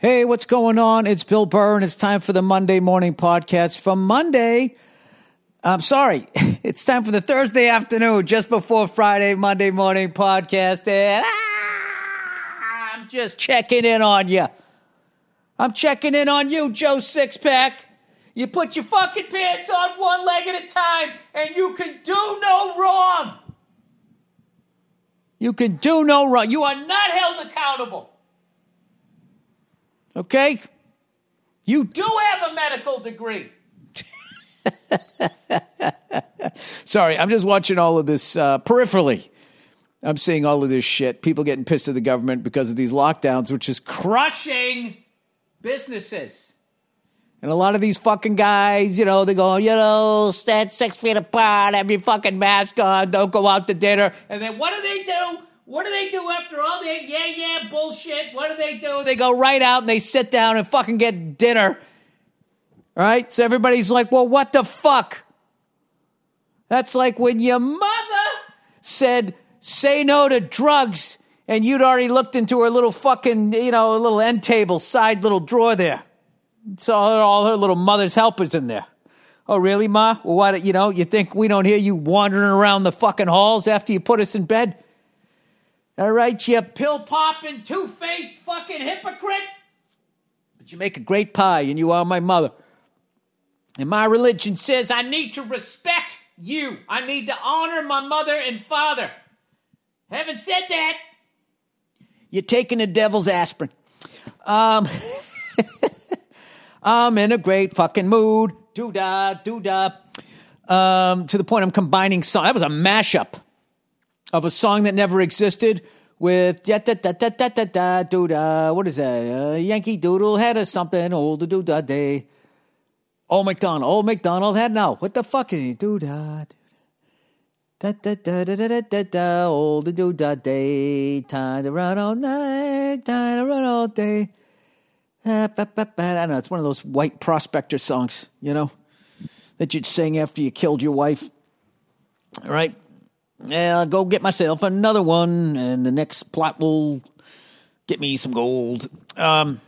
Hey, what's going on? It's Bill Burr, and it's time for the Monday morning podcast from Monday. I'm sorry, it's time for the Thursday afternoon, just before Friday, Monday morning podcast. And ah, I'm just checking in on you. I'm checking in on you, Joe Sixpack. You put your fucking pants on one leg at a time, and you can do no wrong. You can do no wrong. You are not held accountable. Okay? You do have a medical degree. Sorry, I'm just watching all of this uh, peripherally. I'm seeing all of this shit. People getting pissed at the government because of these lockdowns, which is crushing businesses. And a lot of these fucking guys, you know, they go, you know, stand six feet apart, have your fucking mask on, don't go out to dinner. And then what do they do? What do they do after all the yeah, yeah bullshit? What do they do? They go right out and they sit down and fucking get dinner. Right? So everybody's like, well, what the fuck? That's like when your mother said, say no to drugs, and you'd already looked into her little fucking, you know, little end table, side little drawer there. Saw all her little mother's helpers in there. Oh, really, Ma? Well, why, you know, you think we don't hear you wandering around the fucking halls after you put us in bed? All right, you pill popping, two faced fucking hypocrite. But you make a great pie, and you are my mother. And my religion says I need to respect you. I need to honor my mother and father. Having said that, you're taking the devil's aspirin. Um, I'm in a great fucking mood. Doo da, doo da. Um, to the point I'm combining song. That was a mashup of a song that never existed with da da da da da da da doo da. What is that? Uh, Yankee Doodle had a something old doo da day. Old McDonald. Old McDonald had now. What the fuck is he? Doo da. Da da da da da da da da. Old doo da day. Time to run all night. Time to run all day. I don't know. It's one of those white prospector songs, you know, that you'd sing after you killed your wife. All right. Yeah, I'll go get myself another one, and the next plot will get me some gold. Um,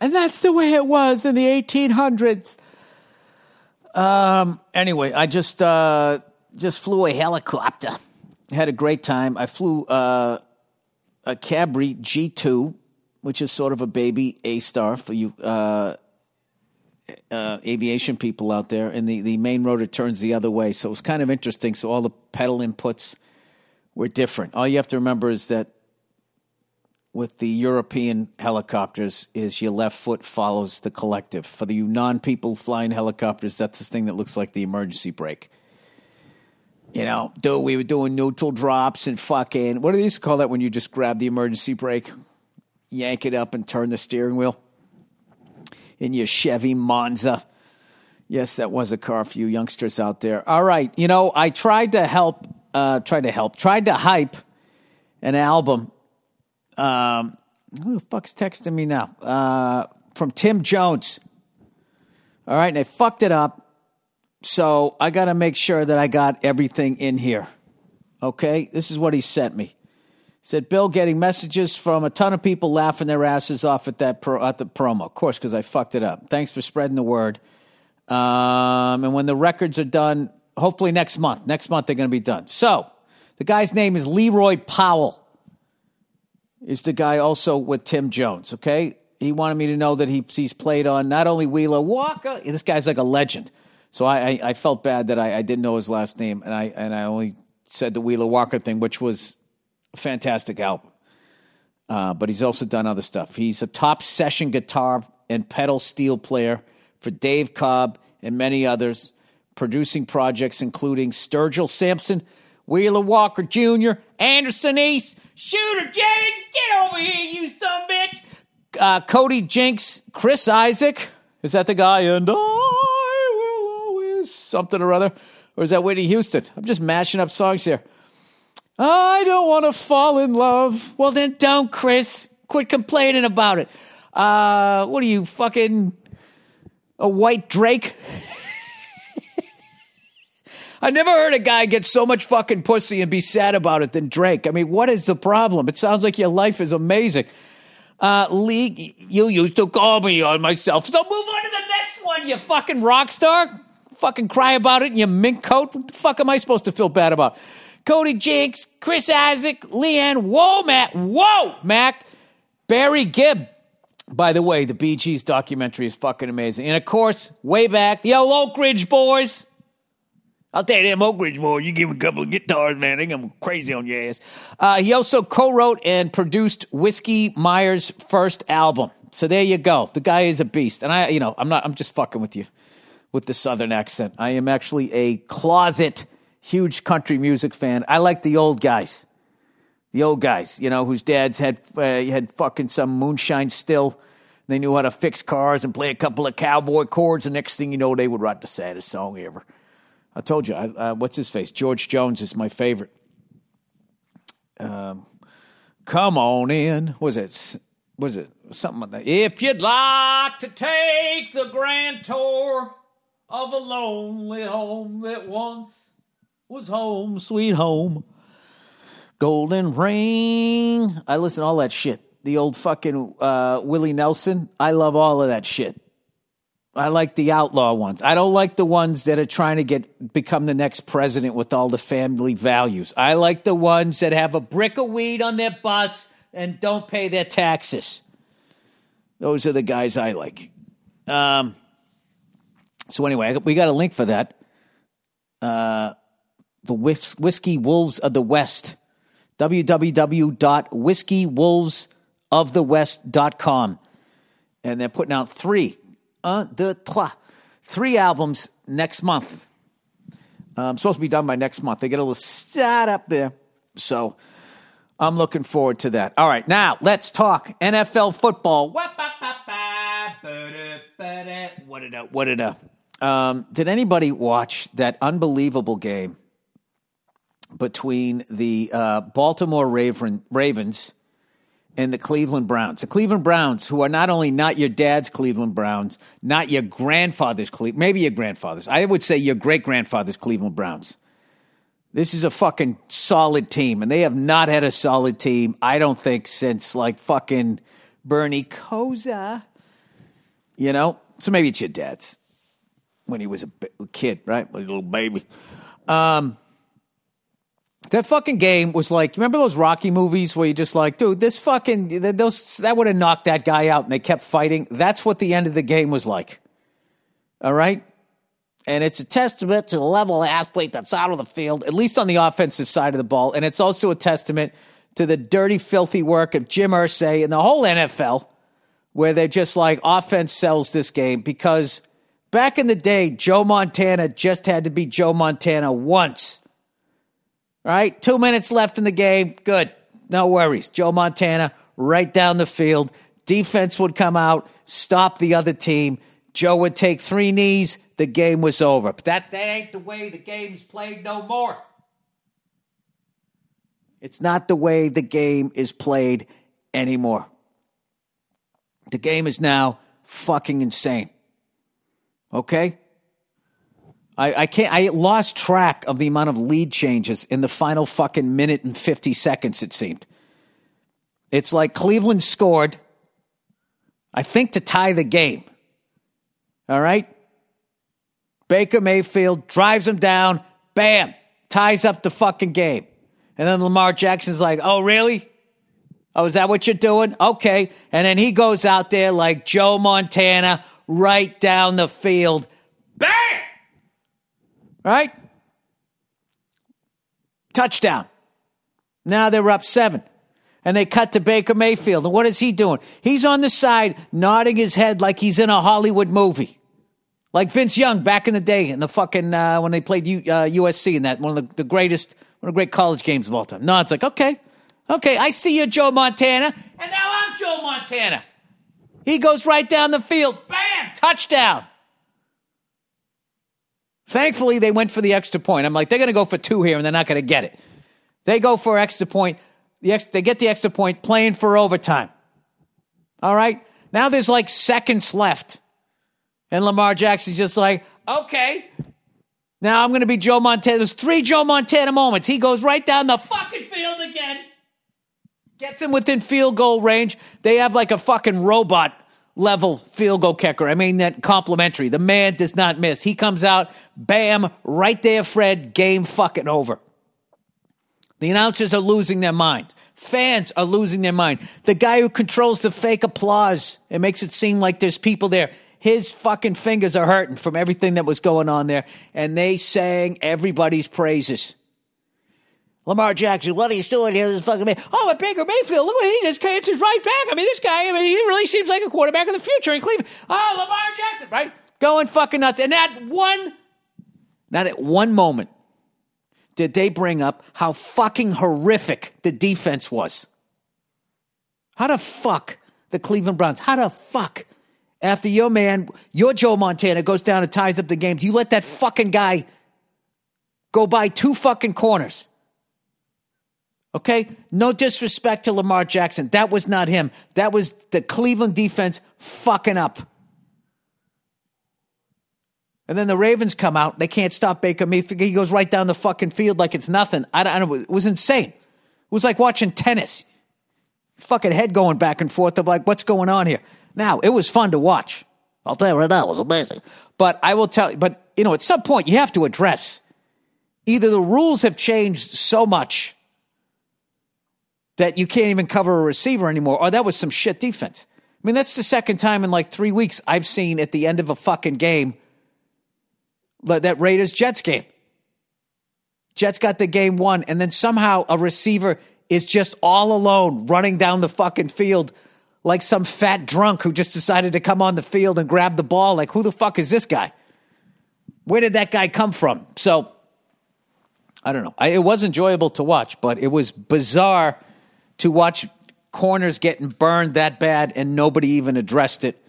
and that's the way it was in the 1800s. Um, anyway, I just uh, just flew a helicopter. Had a great time. I flew uh, a Cabri G2 which is sort of a baby A star for you uh, uh, aviation people out there, and the, the main rotor turns the other way. So it was kind of interesting. So all the pedal inputs were different. All you have to remember is that with the European helicopters is your left foot follows the collective. For the non people flying helicopters, that's this thing that looks like the emergency brake. You know, do we were doing neutral drops and fucking what do they used to call that when you just grab the emergency brake? yank it up and turn the steering wheel in your Chevy Monza. Yes, that was a car for you youngsters out there. All right, you know, I tried to help, uh, tried to help, tried to hype an album. Um, who the fuck's texting me now? Uh, from Tim Jones. All right, and I fucked it up. So I got to make sure that I got everything in here. Okay, this is what he sent me said Bill getting messages from a ton of people laughing their asses off at that pro, at the promo. Of course, because I fucked it up. Thanks for spreading the word. Um, and when the records are done, hopefully next month. Next month they're going to be done. So the guy's name is Leroy Powell. Is the guy also with Tim Jones? Okay, he wanted me to know that he, he's played on not only Wheeler Walker. This guy's like a legend. So I, I, I felt bad that I, I, didn't know his last name, and I and I only said the Wheeler Walker thing, which was fantastic album. Uh, but he's also done other stuff. He's a top session guitar and pedal steel player for Dave Cobb and many others, producing projects including Sturgill Simpson, Wheeler Walker Jr., Anderson East, Shooter Jennings, get over here, you son bitch. Uh, Cody Jinks, Chris Isaak, Is that the guy? And I will always something or other. Or is that Whitney Houston? I'm just mashing up songs here. I don't want to fall in love. Well, then don't, Chris. Quit complaining about it. Uh, what are you, fucking a white Drake? I never heard a guy get so much fucking pussy and be sad about it than Drake. I mean, what is the problem? It sounds like your life is amazing. Uh, league, you used to call me on myself. So move on to the next one, you fucking rock star. Fucking cry about it in your mink coat. What the fuck am I supposed to feel bad about? Cody Jinks, Chris Isaak, Leanne, whoa, Matt, whoa, Mac, Barry Gibb. By the way, the Bee Gees documentary is fucking amazing. And of course, way back, the old Oak Ridge boys. I'll tell you them Oak Ridge boys, you give a couple of guitars, man, they come crazy on your ass. Uh, he also co-wrote and produced Whiskey Myers' first album. So there you go. The guy is a beast. And I, you know, I'm not, I'm just fucking with you with the southern accent. I am actually a closet huge country music fan. I like the old guys. The old guys, you know, whose dads had uh, had fucking some moonshine still. They knew how to fix cars and play a couple of cowboy chords. The next thing you know, they would write the saddest song ever. I told you, uh, what's his face? George Jones is my favorite. Um, come on in. Was it? Was it something like that? If you'd like to take the grand tour of a lonely home that once was home, sweet home, golden ring. I listen to all that shit. The old fucking uh, Willie Nelson. I love all of that shit. I like the outlaw ones. I don't like the ones that are trying to get become the next president with all the family values. I like the ones that have a brick of weed on their bus and don't pay their taxes. Those are the guys I like. Um, so anyway, we got a link for that. Uh, the Whis- Whiskey Wolves of the West. www.whiskeywolvesofthewest.com. And they're putting out three un, deux, trois. Three albums next month. Um, supposed to be done by next month. They get a little set up there. So I'm looking forward to that. All right, now let's talk NFL football. What did I, what did I, um, did anybody watch that unbelievable game between the uh, Baltimore Raven, Ravens and the Cleveland Browns. The Cleveland Browns, who are not only not your dad's Cleveland Browns, not your grandfather's Cleveland, maybe your grandfather's. I would say your great grandfather's Cleveland Browns. This is a fucking solid team, and they have not had a solid team, I don't think, since like fucking Bernie Kosar. You know? So maybe it's your dad's when he was a kid, right? A little baby. Um, that fucking game was like, remember those Rocky movies where you're just like, dude, this fucking, those, that would have knocked that guy out and they kept fighting. That's what the end of the game was like. All right? And it's a testament to the level of athlete that's out of the field, at least on the offensive side of the ball. And it's also a testament to the dirty, filthy work of Jim Irsay and the whole NFL, where they're just like, offense sells this game because back in the day, Joe Montana just had to be Joe Montana once right? Two minutes left in the game. Good. No worries. Joe Montana right down the field. Defense would come out, stop the other team. Joe would take three knees. The game was over. But that, that ain't the way the game's played no more. It's not the way the game is played anymore. The game is now fucking insane. Okay? I, I can't. I lost track of the amount of lead changes in the final fucking minute and fifty seconds. It seemed. It's like Cleveland scored. I think to tie the game. All right. Baker Mayfield drives him down. Bam, ties up the fucking game. And then Lamar Jackson's like, "Oh, really? Oh, is that what you're doing? Okay." And then he goes out there like Joe Montana, right down the field. Bam! Right? Touchdown. Now they're up seven. And they cut to Baker Mayfield. And what is he doing? He's on the side, nodding his head like he's in a Hollywood movie. Like Vince Young back in the day in the fucking, uh, when they played U, uh, USC in that, one of the, the greatest, one of the great college games of all time. No, it's like, okay, okay, I see you, Joe Montana. And now I'm Joe Montana. He goes right down the field. Bam! Touchdown. Thankfully, they went for the extra point. I'm like, they're going to go for two here and they're not going to get it. They go for extra point. The ex- they get the extra point playing for overtime. All right. Now there's like seconds left. And Lamar Jackson's just like, okay. Now I'm going to be Joe Montana. There's three Joe Montana moments. He goes right down the fucking field again. Gets him within field goal range. They have like a fucking robot level field goal kicker. I mean, that complimentary. The man does not miss. He comes out, bam, right there, Fred, game fucking over. The announcers are losing their mind. Fans are losing their mind. The guy who controls the fake applause, it makes it seem like there's people there. His fucking fingers are hurting from everything that was going on there, and they sang everybody's praises. Lamar Jackson, what he's doing here, this fucking me. Oh, but Baker Mayfield, look what he just answers right back. I mean, this guy, I mean, he really seems like a quarterback of the future in Cleveland. Oh, Lamar Jackson, right? Going fucking nuts. And that one, not at one moment did they bring up how fucking horrific the defense was. How the fuck the Cleveland Browns, how the fuck after your man, your Joe Montana goes down and ties up the game, do you let that fucking guy go by two fucking corners? Okay? No disrespect to Lamar Jackson. That was not him. That was the Cleveland defense fucking up. And then the Ravens come out. They can't stop Baker Mayfield. He goes right down the fucking field like it's nothing. I don't, I don't, it was insane. It was like watching tennis. Fucking head going back and forth. I'm like, what's going on here? Now, it was fun to watch. I'll tell you right now, it was amazing. But I will tell you, but, you know, at some point you have to address either the rules have changed so much that you can't even cover a receiver anymore, or that was some shit defense. I mean, that's the second time in like three weeks I've seen at the end of a fucking game that Raiders Jets game. Jets got the game won, and then somehow a receiver is just all alone running down the fucking field like some fat drunk who just decided to come on the field and grab the ball. Like, who the fuck is this guy? Where did that guy come from? So, I don't know. I, it was enjoyable to watch, but it was bizarre to watch corners getting burned that bad and nobody even addressed it.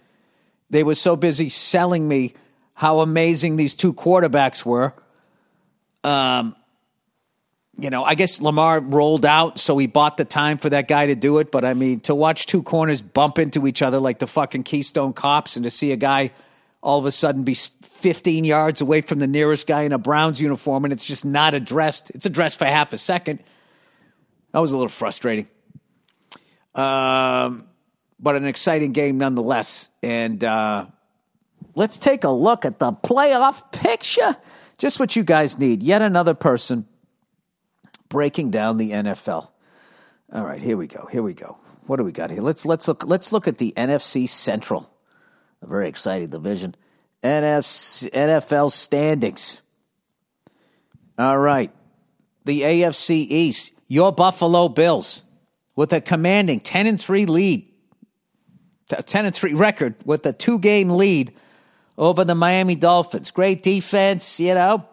They were so busy selling me how amazing these two quarterbacks were. Um, you know, I guess Lamar rolled out, so he bought the time for that guy to do it. But I mean, to watch two corners bump into each other like the fucking Keystone Cops and to see a guy all of a sudden be 15 yards away from the nearest guy in a Browns uniform and it's just not addressed. It's addressed for half a second. That was a little frustrating. Um, but an exciting game nonetheless. And uh, let's take a look at the playoff picture. Just what you guys need. Yet another person breaking down the NFL. All right, here we go. Here we go. What do we got here? Let's let's look let's look at the NFC Central. A very exciting division. NFC, NFL standings. All right. The AFC East. Your Buffalo Bills with a commanding 10 and 3 lead, 10 and 3 record with a two game lead over the Miami Dolphins. Great defense, you know.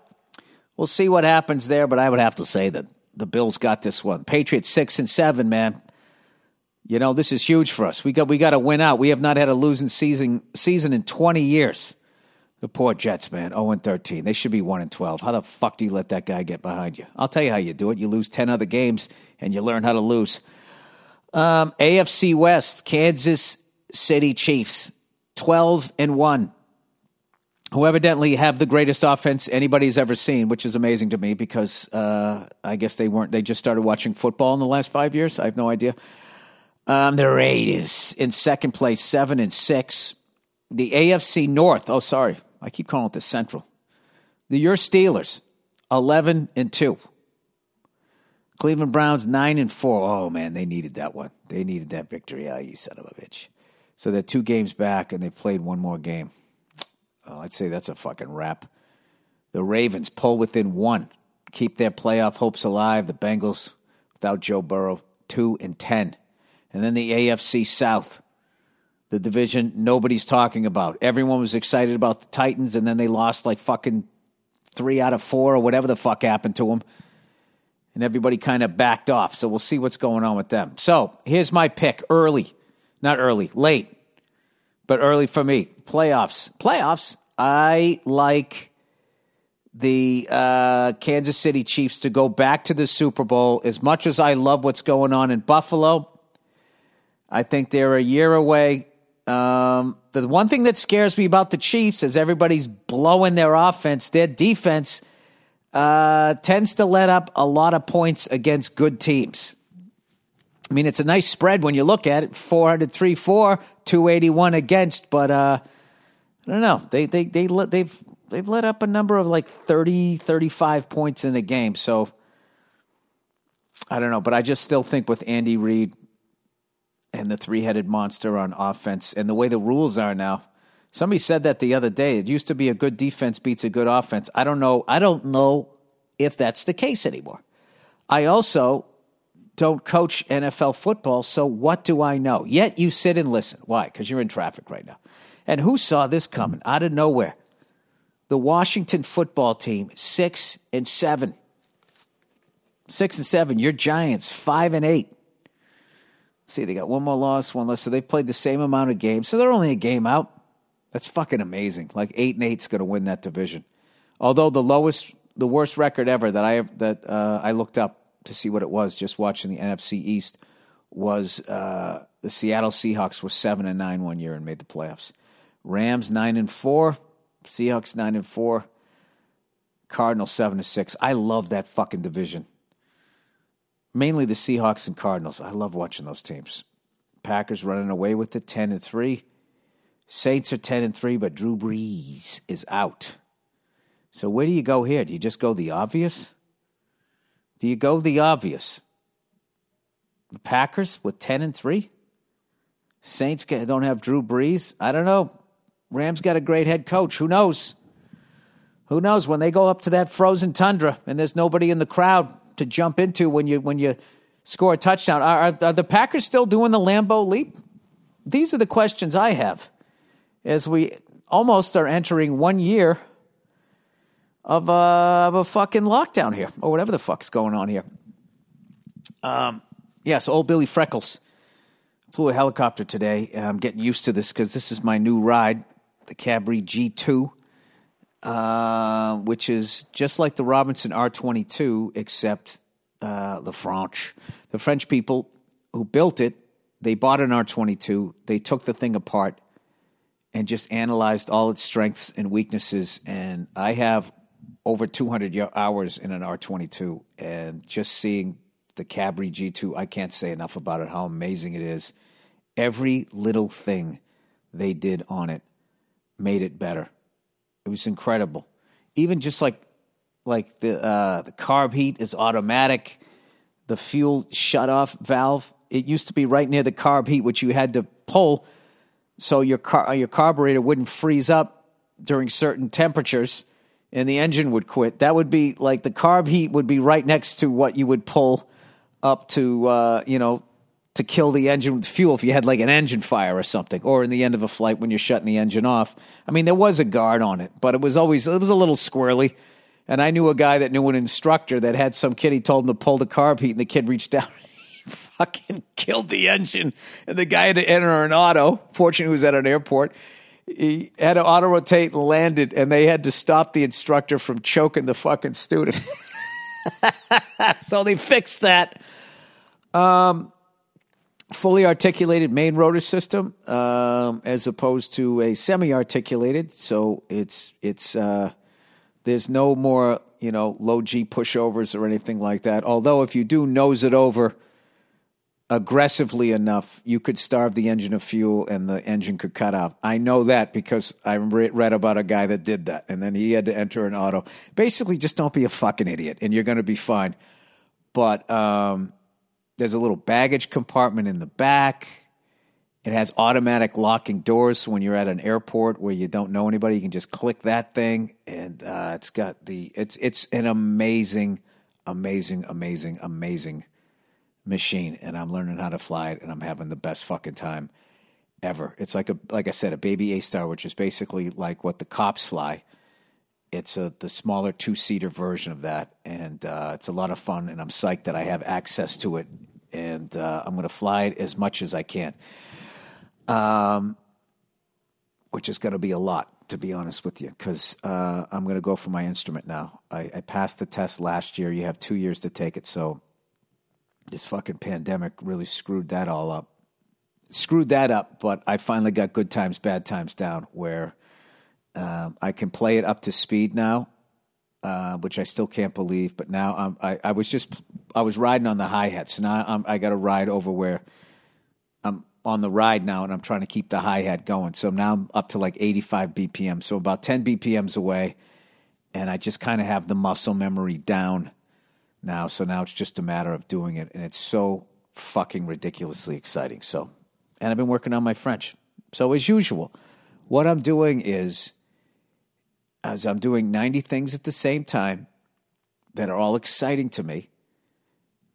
We'll see what happens there, but I would have to say that the Bills got this one. Patriots 6 and 7, man. You know, this is huge for us. We got we got to win out. We have not had a losing season season in 20 years. The poor Jets, man, 0 and 13. They should be 1 and 12. How the fuck do you let that guy get behind you? I'll tell you how you do it. You lose 10 other games and you learn how to lose. Um, AFC West, Kansas City Chiefs, 12 and 1, who evidently have the greatest offense anybody's ever seen, which is amazing to me because uh, I guess they weren't, they just started watching football in the last five years. I have no idea. Um, the Raiders in second place, 7 and 6. The AFC North, oh, sorry, I keep calling it the Central. The Your Steelers, 11 and 2. Cleveland Browns nine and four. Oh man, they needed that one. They needed that victory. Ah, you son of a bitch. So they're two games back, and they've played one more game. Oh, I'd say that's a fucking wrap. The Ravens pull within one, keep their playoff hopes alive. The Bengals, without Joe Burrow, two and ten, and then the AFC South, the division nobody's talking about. Everyone was excited about the Titans, and then they lost like fucking three out of four or whatever the fuck happened to them and everybody kind of backed off. So we'll see what's going on with them. So here's my pick early, not early, late, but early for me. Playoffs. Playoffs. I like the uh, Kansas City Chiefs to go back to the Super Bowl. As much as I love what's going on in Buffalo, I think they're a year away. Um, the one thing that scares me about the Chiefs is everybody's blowing their offense. Their defense uh, tends to let up a lot of points against good teams. I mean, it's a nice spread when you look at it 403 4, 281 against, but uh, I don't know. They, they, they, let, they've, they've let up a number of like 30, 35 points in the game. So I don't know, but I just still think with Andy Reid and the three headed monster on offense and the way the rules are now. Somebody said that the other day. It used to be a good defense beats a good offense. I don't know. I don't know if that's the case anymore. I also don't coach NFL football, so what do I know? Yet you sit and listen. Why? Because you're in traffic right now. And who saw this coming out of nowhere? The Washington football team, six and seven. Six and seven. Your Giants, five and eight. Let's see, they got one more loss, one less. So they've played the same amount of games. So they're only a game out. That's fucking amazing. Like eight and eight's going to win that division. Although the lowest, the worst record ever that I that uh, I looked up to see what it was just watching the NFC East was uh, the Seattle Seahawks were seven and nine one year and made the playoffs. Rams nine and four, Seahawks nine and four, Cardinals seven and six. I love that fucking division. Mainly the Seahawks and Cardinals. I love watching those teams. Packers running away with it, ten and three. Saints are ten and three, but Drew Brees is out. So where do you go here? Do you just go the obvious? Do you go the obvious? The Packers with 10 and 3? Saints don't have Drew Brees? I don't know. Rams got a great head coach. Who knows? Who knows when they go up to that frozen tundra and there's nobody in the crowd to jump into when you when you score a touchdown? Are, are, are the Packers still doing the Lambeau leap? These are the questions I have as we almost are entering one year of a, of a fucking lockdown here, or whatever the fuck's going on here. Um, yeah, so old Billy Freckles flew a helicopter today. I'm getting used to this because this is my new ride, the Cabri G2, uh, which is just like the Robinson R22, except uh, the French. The French people who built it, they bought an R22, they took the thing apart and just analyzed all its strengths and weaknesses. And I have over 200 hours in an R22, and just seeing the Cabri G2, I can't say enough about it, how amazing it is. Every little thing they did on it made it better. It was incredible. Even just like like the uh, the carb heat is automatic. The fuel shut off valve. It used to be right near the carb heat, which you had to pull so your car your carburetor wouldn't freeze up during certain temperatures and the engine would quit. That would be like the carb heat would be right next to what you would pull up to, uh, you know, to kill the engine with fuel if you had like an engine fire or something, or in the end of a flight when you're shutting the engine off. I mean, there was a guard on it, but it was always it was a little squirrely. And I knew a guy that knew an instructor that had some kid. He told him to pull the carb heat, and the kid reached down. fucking killed the engine, and the guy had to enter an auto. Fortunately, he was at an airport he had to auto rotate and landed, and they had to stop the instructor from choking the fucking student. so they fixed that. Um, fully articulated main rotor system, um, as opposed to a semi-articulated. So it's it's uh, there's no more you know low G pushovers or anything like that. Although if you do nose it over aggressively enough, you could starve the engine of fuel and the engine could cut off. I know that because I read about a guy that did that and then he had to enter an auto. Basically, just don't be a fucking idiot and you're going to be fine. But um, there's a little baggage compartment in the back. It has automatic locking doors. So when you're at an airport where you don't know anybody, you can just click that thing, and uh, it's got the it's it's an amazing, amazing, amazing, amazing machine and I'm learning how to fly it and I'm having the best fucking time ever. It's like a like I said, a baby A Star, which is basically like what the cops fly. It's a the smaller two seater version of that, and uh, it's a lot of fun. And I'm psyched that I have access to it, and uh, I'm going to fly it as much as I can. Um, which is going to be a lot, to be honest with you, because uh, I'm going to go for my instrument now. I, I passed the test last year. You have two years to take it, so this fucking pandemic really screwed that all up. Screwed that up, but I finally got good times, bad times down where um, I can play it up to speed now uh, which I still can't believe. But now I'm, I, I was just I was riding on the hi hat, so now I'm, I got to ride over where I'm on the ride now, and I'm trying to keep the hi hat going. So now I'm up to like 85 BPM, so about 10 BPMs away, and I just kind of have the muscle memory down now. So now it's just a matter of doing it, and it's so fucking ridiculously exciting. So, and I've been working on my French. So as usual, what I'm doing is as I'm doing 90 things at the same time that are all exciting to me.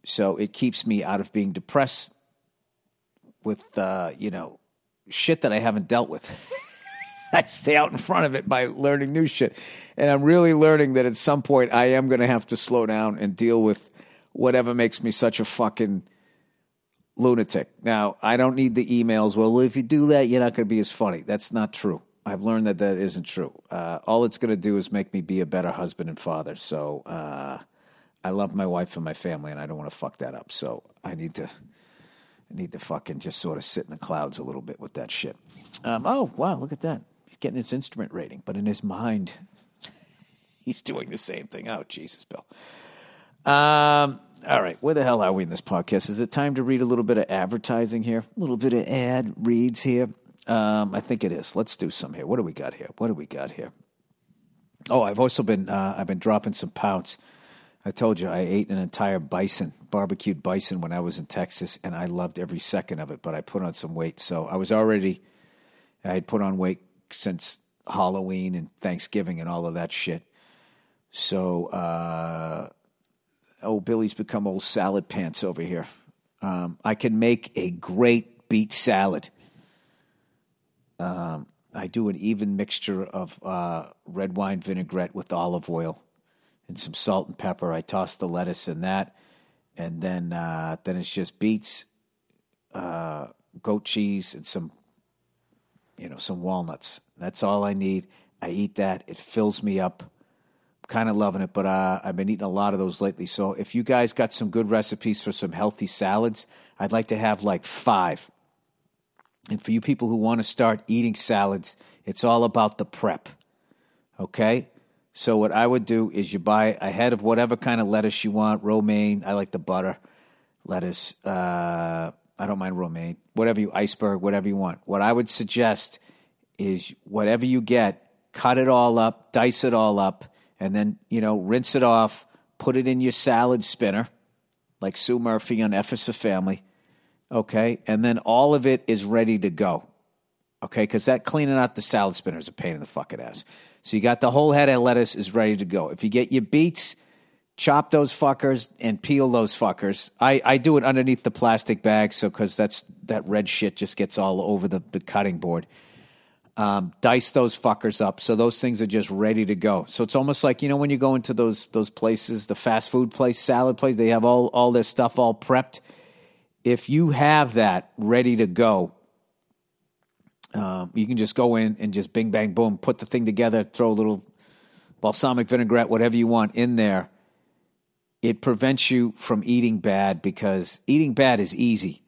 So it keeps me out of being depressed with, uh, you know, shit that I haven't dealt with. I stay out in front of it by learning new shit. And I'm really learning that at some point I am going to have to slow down and deal with whatever makes me such a fucking lunatic. Now, I don't need the emails. Well, if you do that, you're not going to be as funny. That's not true. I've learned that that isn't true. Uh, all it's going to do is make me be a better husband and father. So uh, I love my wife and my family, and I don't want to fuck that up. So I need to, I need to fucking just sort of sit in the clouds a little bit with that shit. Um, oh wow, look at that! Getting his instrument rating, but in his mind, he's doing the same thing. Oh Jesus, Bill. Um, all right, where the hell are we in this podcast? Is it time to read a little bit of advertising here? A little bit of ad reads here. Um, I think it is. Let's do some here. What do we got here? What do we got here? Oh, I've also been uh, I've been dropping some pounds. I told you I ate an entire bison, barbecued bison, when I was in Texas, and I loved every second of it. But I put on some weight, so I was already I had put on weight since Halloween and Thanksgiving and all of that shit. So, uh, oh, Billy's become old salad pants over here. Um, I can make a great beet salad. Um, I do an even mixture of uh, red wine vinaigrette with olive oil and some salt and pepper. I toss the lettuce in that, and then uh, then it's just beets, uh, goat cheese, and some you know some walnuts. That's all I need. I eat that. It fills me up. I'm kind of loving it, but uh, I've been eating a lot of those lately. So if you guys got some good recipes for some healthy salads, I'd like to have like five and for you people who want to start eating salads, it's all about the prep. Okay? So what I would do is you buy a head of whatever kind of lettuce you want, romaine, I like the butter lettuce. Uh, I don't mind romaine. Whatever you iceberg, whatever you want. What I would suggest is whatever you get, cut it all up, dice it all up, and then, you know, rinse it off, put it in your salad spinner, like Sue Murphy on F is for Family okay, and then all of it is ready to go, okay, because that cleaning out the salad spinner is a pain in the fucking ass. So you got the whole head of lettuce is ready to go. If you get your beets, chop those fuckers and peel those fuckers. I, I do it underneath the plastic bag, so because that's that red shit just gets all over the, the cutting board. Um, dice those fuckers up so those things are just ready to go. So it's almost like you know when you go into those those places, the fast food place, salad place, they have all all their stuff all prepped if you have that ready to go, um, you can just go in and just bing, bang, boom, put the thing together, throw a little balsamic vinaigrette, whatever you want in there. It prevents you from eating bad because eating bad is easy.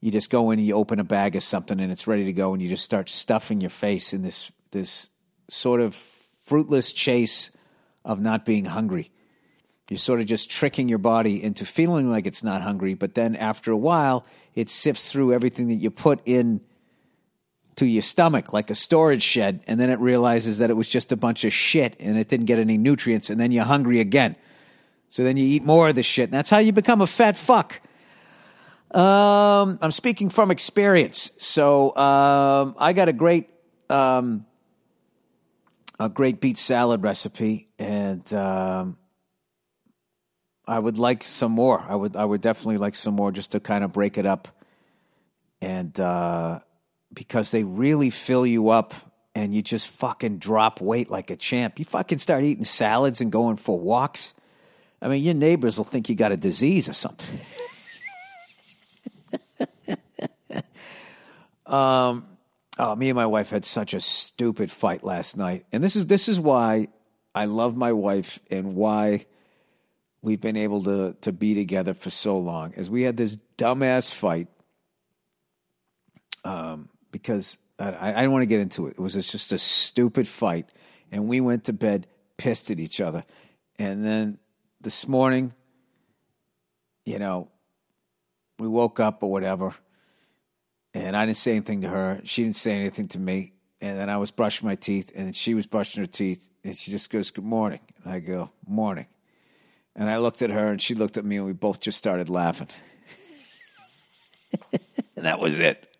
You just go in and you open a bag of something and it's ready to go, and you just start stuffing your face in this this sort of fruitless chase of not being hungry. You're sort of just tricking your body into feeling like it's not hungry, but then after a while, it sifts through everything that you put in to your stomach like a storage shed, and then it realizes that it was just a bunch of shit and it didn't get any nutrients, and then you're hungry again. So then you eat more of the shit, and that's how you become a fat fuck. Um, I'm speaking from experience. So um, I got a great um, a great beet salad recipe, and um, I would like some more. I would I would definitely like some more just to kind of break it up, and uh, because they really fill you up and you just fucking drop weight like a champ. You fucking start eating salads and going for walks. I mean, your neighbors will think you got a disease or something. um, oh, me and my wife had such a stupid fight last night, and this is this is why I love my wife and why we've been able to to be together for so long. Is we had this dumbass fight, um, because I, I don't want to get into it. It was just a stupid fight, and we went to bed pissed at each other. And then this morning, you know, we woke up or whatever, and I didn't say anything to her. She didn't say anything to me. And then I was brushing my teeth, and she was brushing her teeth, and she just goes, Good morning. And I go, Morning. And I looked at her, and she looked at me, and we both just started laughing. and that was it.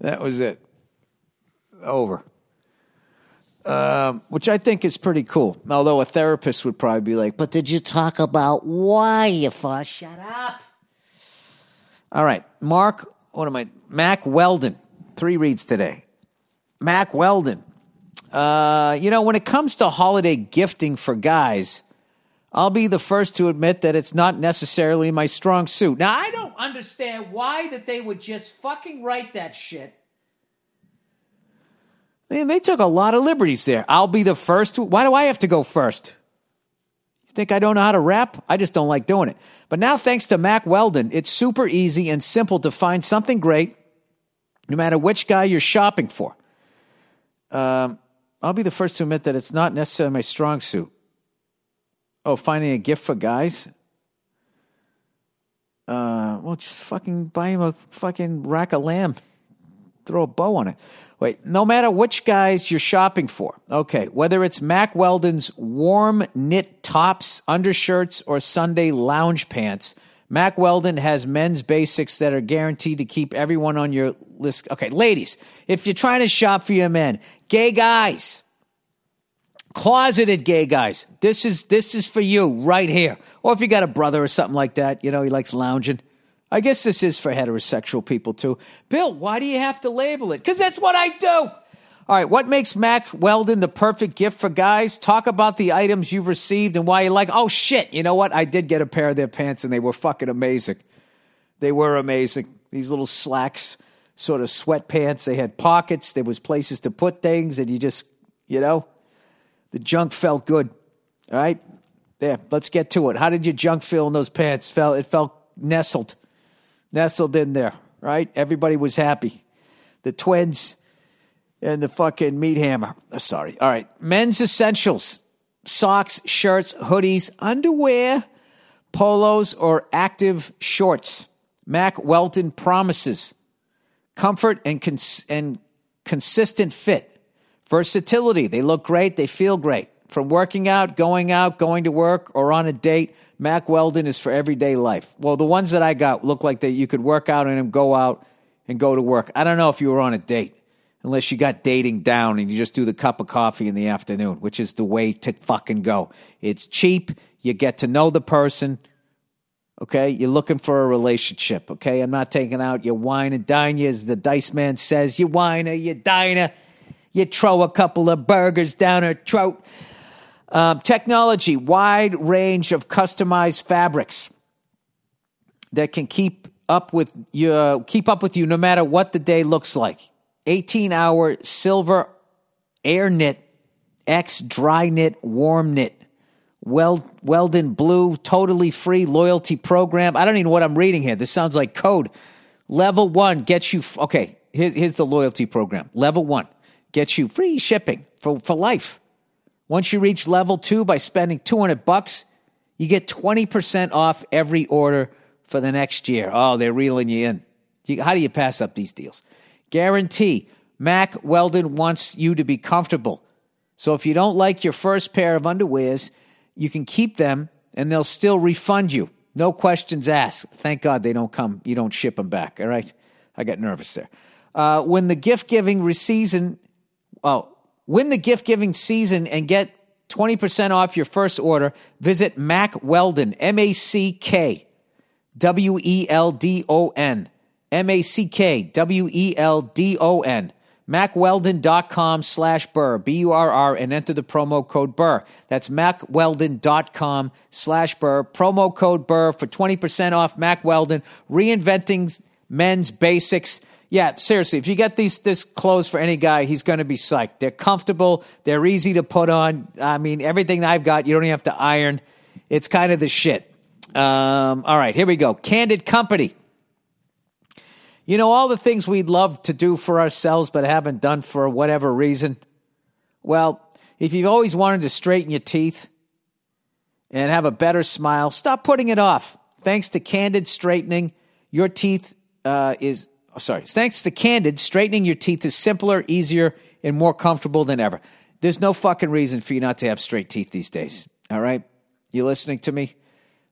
That was it. Over. Um, which I think is pretty cool. Although a therapist would probably be like, But did you talk about why you fuss? Shut up. all right, Mark, what am I? Mack Weldon, three reads today. Mack Weldon. Uh, you know, when it comes to holiday gifting for guys, I'll be the first to admit that it's not necessarily my strong suit. Now, I don't understand why that they would just fucking write that shit. Man, they took a lot of liberties there. I'll be the first to. Why do I have to go first? You think I don't know how to rap? I just don't like doing it. But now, thanks to Mack Weldon, it's super easy and simple to find something great, no matter which guy you're shopping for. Um, I'll be the first to admit that it's not necessarily my strong suit. Oh, finding a gift for guys? Uh, well, just fucking buy him a fucking rack of lamb. Throw a bow on it. Wait, no matter which guys you're shopping for, okay, whether it's Mack Weldon's warm knit tops, undershirts, or Sunday lounge pants, Mack Weldon has men's basics that are guaranteed to keep everyone on your list. Okay, ladies, if you're trying to shop for your men, gay guys, closeted gay guys, this is this is for you right here. Or if you got a brother or something like that, you know, he likes lounging. I guess this is for heterosexual people too. Bill, why do you have to label it? Because that's what I do. All right, what makes Mack Weldon the perfect gift for guys? Talk about the items you've received and why you like. Oh shit, you know what? I did get a pair of their pants and they were fucking amazing. They were amazing. These little slacks, sort of sweatpants. They had pockets. There was places to put things, and you just, you know, the junk felt good. All right, there. Let's get to it. How did your junk feel in those pants? Felt it felt nestled nestled in there, right? Everybody was happy. The twins and the fucking meat hammer. Oh, sorry. All right. Men's essentials socks, shirts, hoodies, underwear, polos, or active shorts. Mack Weldon promises comfort and, cons- and consistent fit, versatility. They look great, they feel great. From working out, going out, going to work, or on a date, Mack Weldon is for everyday life. Well, the ones that I got look like that you could work out in them, go out, and go to work. I don't know if you were on a date, unless you got dating down and you just do the cup of coffee in the afternoon, which is the way to fucking go. It's cheap. You get to know the person. Okay, you're looking for a relationship. Okay, I'm not taking out your wine and dine you, as the dice man says. You whiner, you diner, you throw a couple of burgers down her throat. Um, technology, wide range of customized fabrics that can keep up with you, keep up with you no matter what the day looks like. 18 hour silver air knit X dry knit warm knit. Weld, Weldon Blue, totally free loyalty program. I don't even know what I'm reading here. This sounds like code. Level one gets you, okay, here's, here's the loyalty program. Level one gets you free shipping for, for life. Once you reach level two by spending 200 bucks, you get 20% off every order for the next year. Oh, they're reeling you in. How do you pass up these deals? Guarantee Mack Weldon wants you to be comfortable. So if you don't like your first pair of underwears, you can keep them and they'll still refund you. No questions asked. Thank God they don't come, you don't ship them back. All right. I got nervous there. Uh, when the gift giving season, oh, win the gift giving season and get 20% off your first order, visit Mack Weldon, M A C K W E L D O N. M A C K W E L D O N. MackWeldon.com slash Burr, B U R R, and enter the promo code Burr. That's MackWeldon.com slash Burr. Promo code Burr for 20% off Mack Weldon, reinventing men's basics. Yeah, seriously, if you get these this clothes for any guy, he's going to be psyched. They're comfortable, they're easy to put on. I mean, everything I've got, you don't even have to iron. It's kind of the shit. Um, all right, here we go. Candid Company. You know, all the things we'd love to do for ourselves but haven't done for whatever reason. Well, If you've always wanted to straighten your teeth and have a better smile, stop putting it off. Thanks to Candid Straightening, your teeth uh, is oh, sorry. Thanks to Candid, straightening your teeth is simpler, easier, and more comfortable than ever. There's no fucking reason for you not to have straight teeth these days. All right, you listening to me?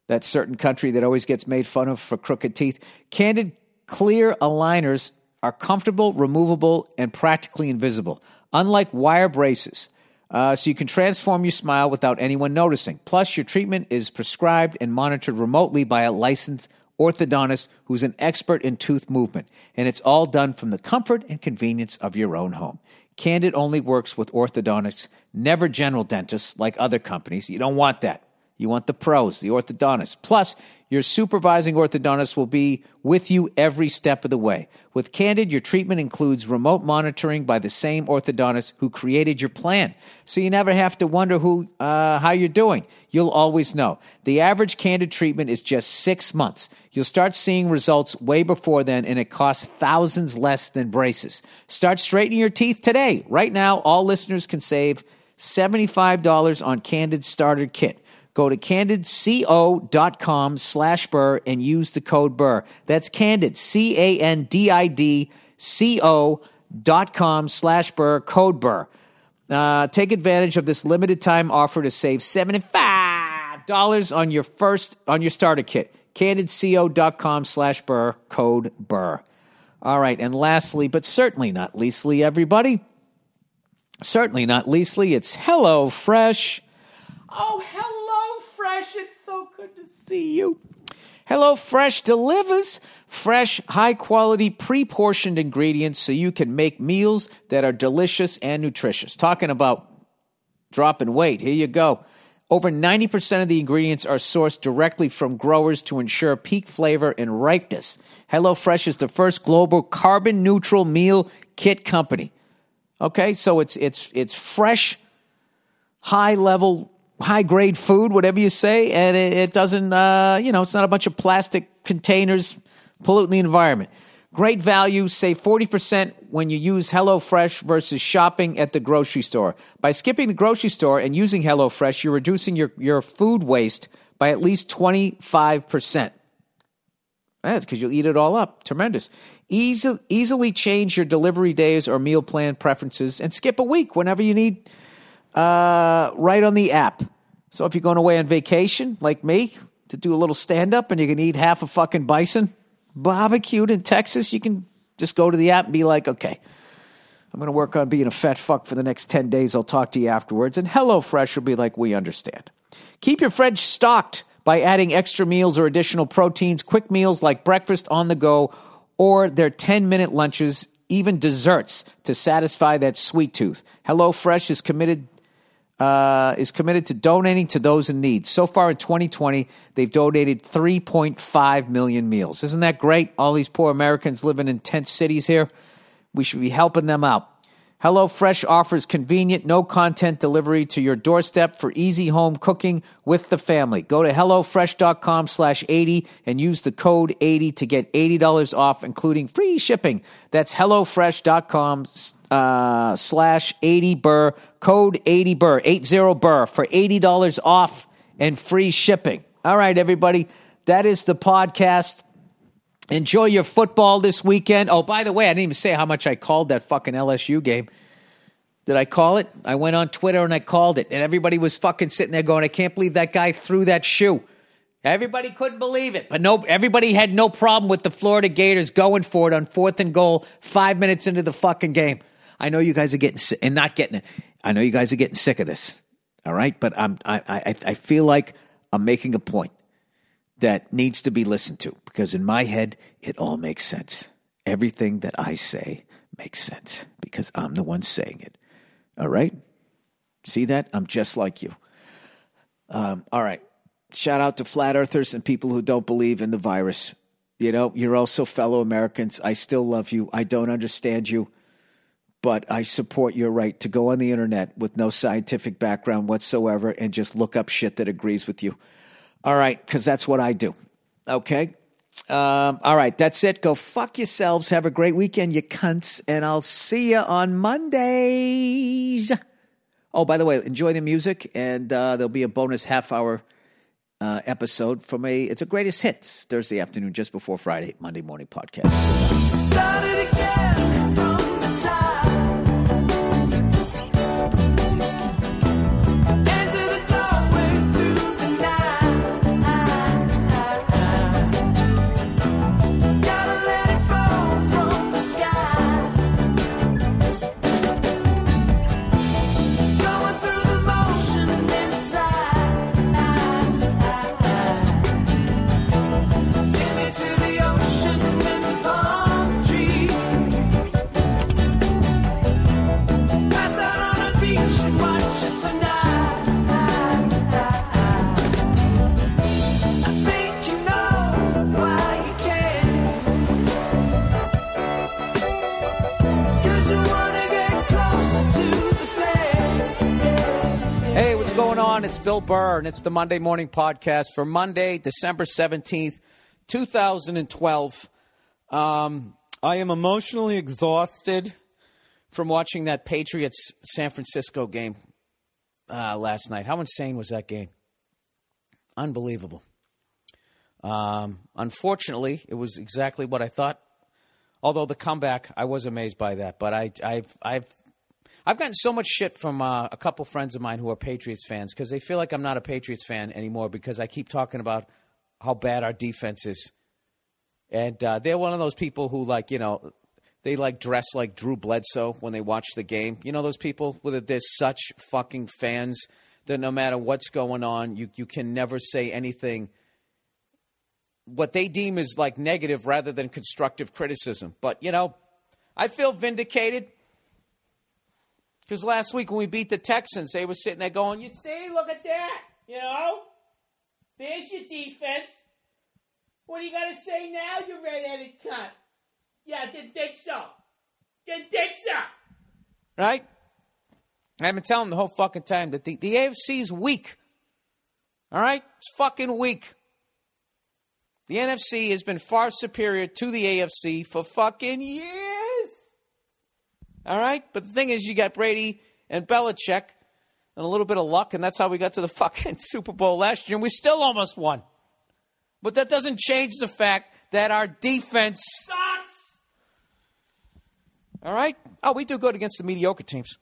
That certain country that always gets made fun of for crooked teeth. Candid clear aligners are comfortable, removable, and practically invisible, unlike wire braces. Uh, so you can transform your smile without anyone noticing. Plus, your treatment is prescribed and monitored remotely by a licensed orthodontist who's an expert in tooth movement, and it's all done from the comfort and convenience of your own home. Candid only works with orthodontists, never general dentists like other companies. You don't want that. You want the pros, the orthodontist. Plus, your supervising orthodontist will be with you every step of the way. With Candid, your treatment includes remote monitoring by the same orthodontist who created your plan. So you never have to wonder who, uh, how you're doing. You'll always know. The average Candid treatment is just six months. You'll start seeing results way before then, and it costs thousands less than braces. Start straightening your teeth today. Right now, all listeners can save $75 on Candid Starter Kit. Go to candidco.com slash burr and use the code burr. That's candid, C A N D I D C O dot com slash burr, code burr. Uh, take advantage of this limited time offer to save $75 on your first, on your starter kit. candidco.com slash burr, code burr. All right. And lastly, but certainly not leastly, everybody, certainly not leastly, it's Hello Fresh. Oh, hello, Fresh. It's so good to see you. Hello Fresh delivers fresh, high quality, pre portioned ingredients so you can make meals that are delicious and nutritious. Talking about dropping weight, here you go. Over 90% of the ingredients are sourced directly from growers to ensure peak flavor and ripeness. HelloFresh is the first global carbon neutral meal kit company. Okay, so it's it's it's fresh, high level high grade food, whatever you say, and it, it doesn't, uh, you know, it's not a bunch of plastic containers polluting the environment. Great value, save 40% when you use HelloFresh versus shopping at the grocery store. By skipping the grocery store and using HelloFresh, you're reducing your, your food waste by at least 25%. That's because you'll eat it all up. Tremendous. Easy, easily change your delivery days or meal plan preferences and skip a week whenever you need uh, right on the app. So if you're going away on vacation, like me, to do a little stand up and you can eat half a fucking bison barbecued in Texas, you can just go to the app and be like, okay, I'm going to work on being a fat fuck for the next 10 days. I'll talk to you afterwards. And HelloFresh will be like, we understand. Keep your fridge stocked by adding extra meals or additional proteins, quick meals like breakfast on the go, or their 10 minute lunches, even desserts to satisfy that sweet tooth. HelloFresh is committed uh, is committed to donating to those in need. So far in 2020, they've donated 3.5 million meals. Isn't that great? All these poor Americans living in tent cities here. We should be helping them out. HelloFresh offers convenient, no content delivery to your doorstep for easy home cooking with the family. Go to HelloFresh.com slash 80 and use the code 80 to get $80 off, including free shipping. That's HelloFresh.com uh, slash 80 burr, code 80 burr, 80 burr for $80 off and free shipping. All right, everybody. That is the podcast. Enjoy your football this weekend. Oh, by the way, I didn't even say how much I called that fucking LSU game. Did I call it? I went on Twitter and I called it, and everybody was fucking sitting there going, "I can't believe that guy threw that shoe." Everybody couldn't believe it, but no, everybody had no problem with the Florida Gators going for it on fourth and goal, five minutes into the fucking game. I know you guys are getting and not getting it. I know you guys are getting sick of this. All right, but I'm I I, I feel like I'm making a point that needs to be listened to because in my head, it all makes sense. Everything that I say makes sense because I'm the one saying it. All right? See that? I'm just like you. Um, all right. Shout out to flat earthers and people who don't believe in the virus. You know, you're also fellow Americans. I still love you. I don't understand you, but I support your right to go on the internet with no scientific background whatsoever and just look up shit that agrees with you. All right, because that's what I do. Okay. Um, all right, that's it. Go fuck yourselves. Have a great weekend, you cunts, and I'll see you on Mondays. Oh, by the way, enjoy the music, and uh, there'll be a bonus half hour uh, episode from a it's a greatest hits Thursday afternoon just before Friday Monday morning podcast. On? It's Bill Burr, and it's the Monday Morning Podcast for Monday, December 17th, 2012. Um, I am emotionally exhausted from watching that Patriots San Francisco game uh, last night. How insane was that game? Unbelievable. Um, unfortunately, it was exactly what I thought. Although the comeback, I was amazed by that. But I, I've, I've I've gotten so much shit from uh, a couple friends of mine who are Patriots fans because they feel like I'm not a Patriots fan anymore because I keep talking about how bad our defense is. And uh, they're one of those people who, like, you know, they like dress like Drew Bledsoe when they watch the game. You know those people where they're such fucking fans that no matter what's going on, you, you can never say anything what they deem is like negative rather than constructive criticism. But, you know, I feel vindicated. Because last week when we beat the Texans, they were sitting there going, "You see, look at that, you know, there's your defense. What do you got to say now, you red-headed cunt? Yeah, didn't think so. Didn't think so. Right? I've been telling them the whole fucking time that the, the AFC is weak. All right, it's fucking weak. The NFC has been far superior to the AFC for fucking years. All right? But the thing is, you got Brady and Belichick and a little bit of luck, and that's how we got to the fucking Super Bowl last year, and we still almost won. But that doesn't change the fact that our defense sucks. All right? Oh, we do good against the mediocre teams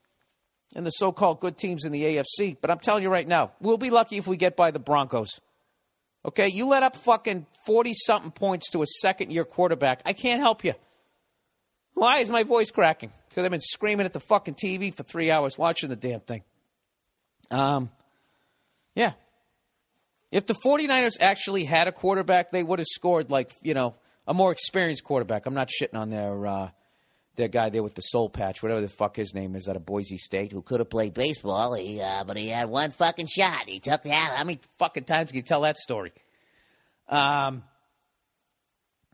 and the so called good teams in the AFC, but I'm telling you right now, we'll be lucky if we get by the Broncos. Okay? You let up fucking 40 something points to a second year quarterback. I can't help you. Why is my voice cracking? Because I've been screaming at the fucking TV for three hours watching the damn thing. Um, yeah. If the 49ers actually had a quarterback, they would have scored like, you know, a more experienced quarterback. I'm not shitting on their uh, their guy there with the soul patch, whatever the fuck his name is out of Boise State, who Could have played baseball, he, uh, but he had one fucking shot. He took that. how many fucking times can you tell that story? Um,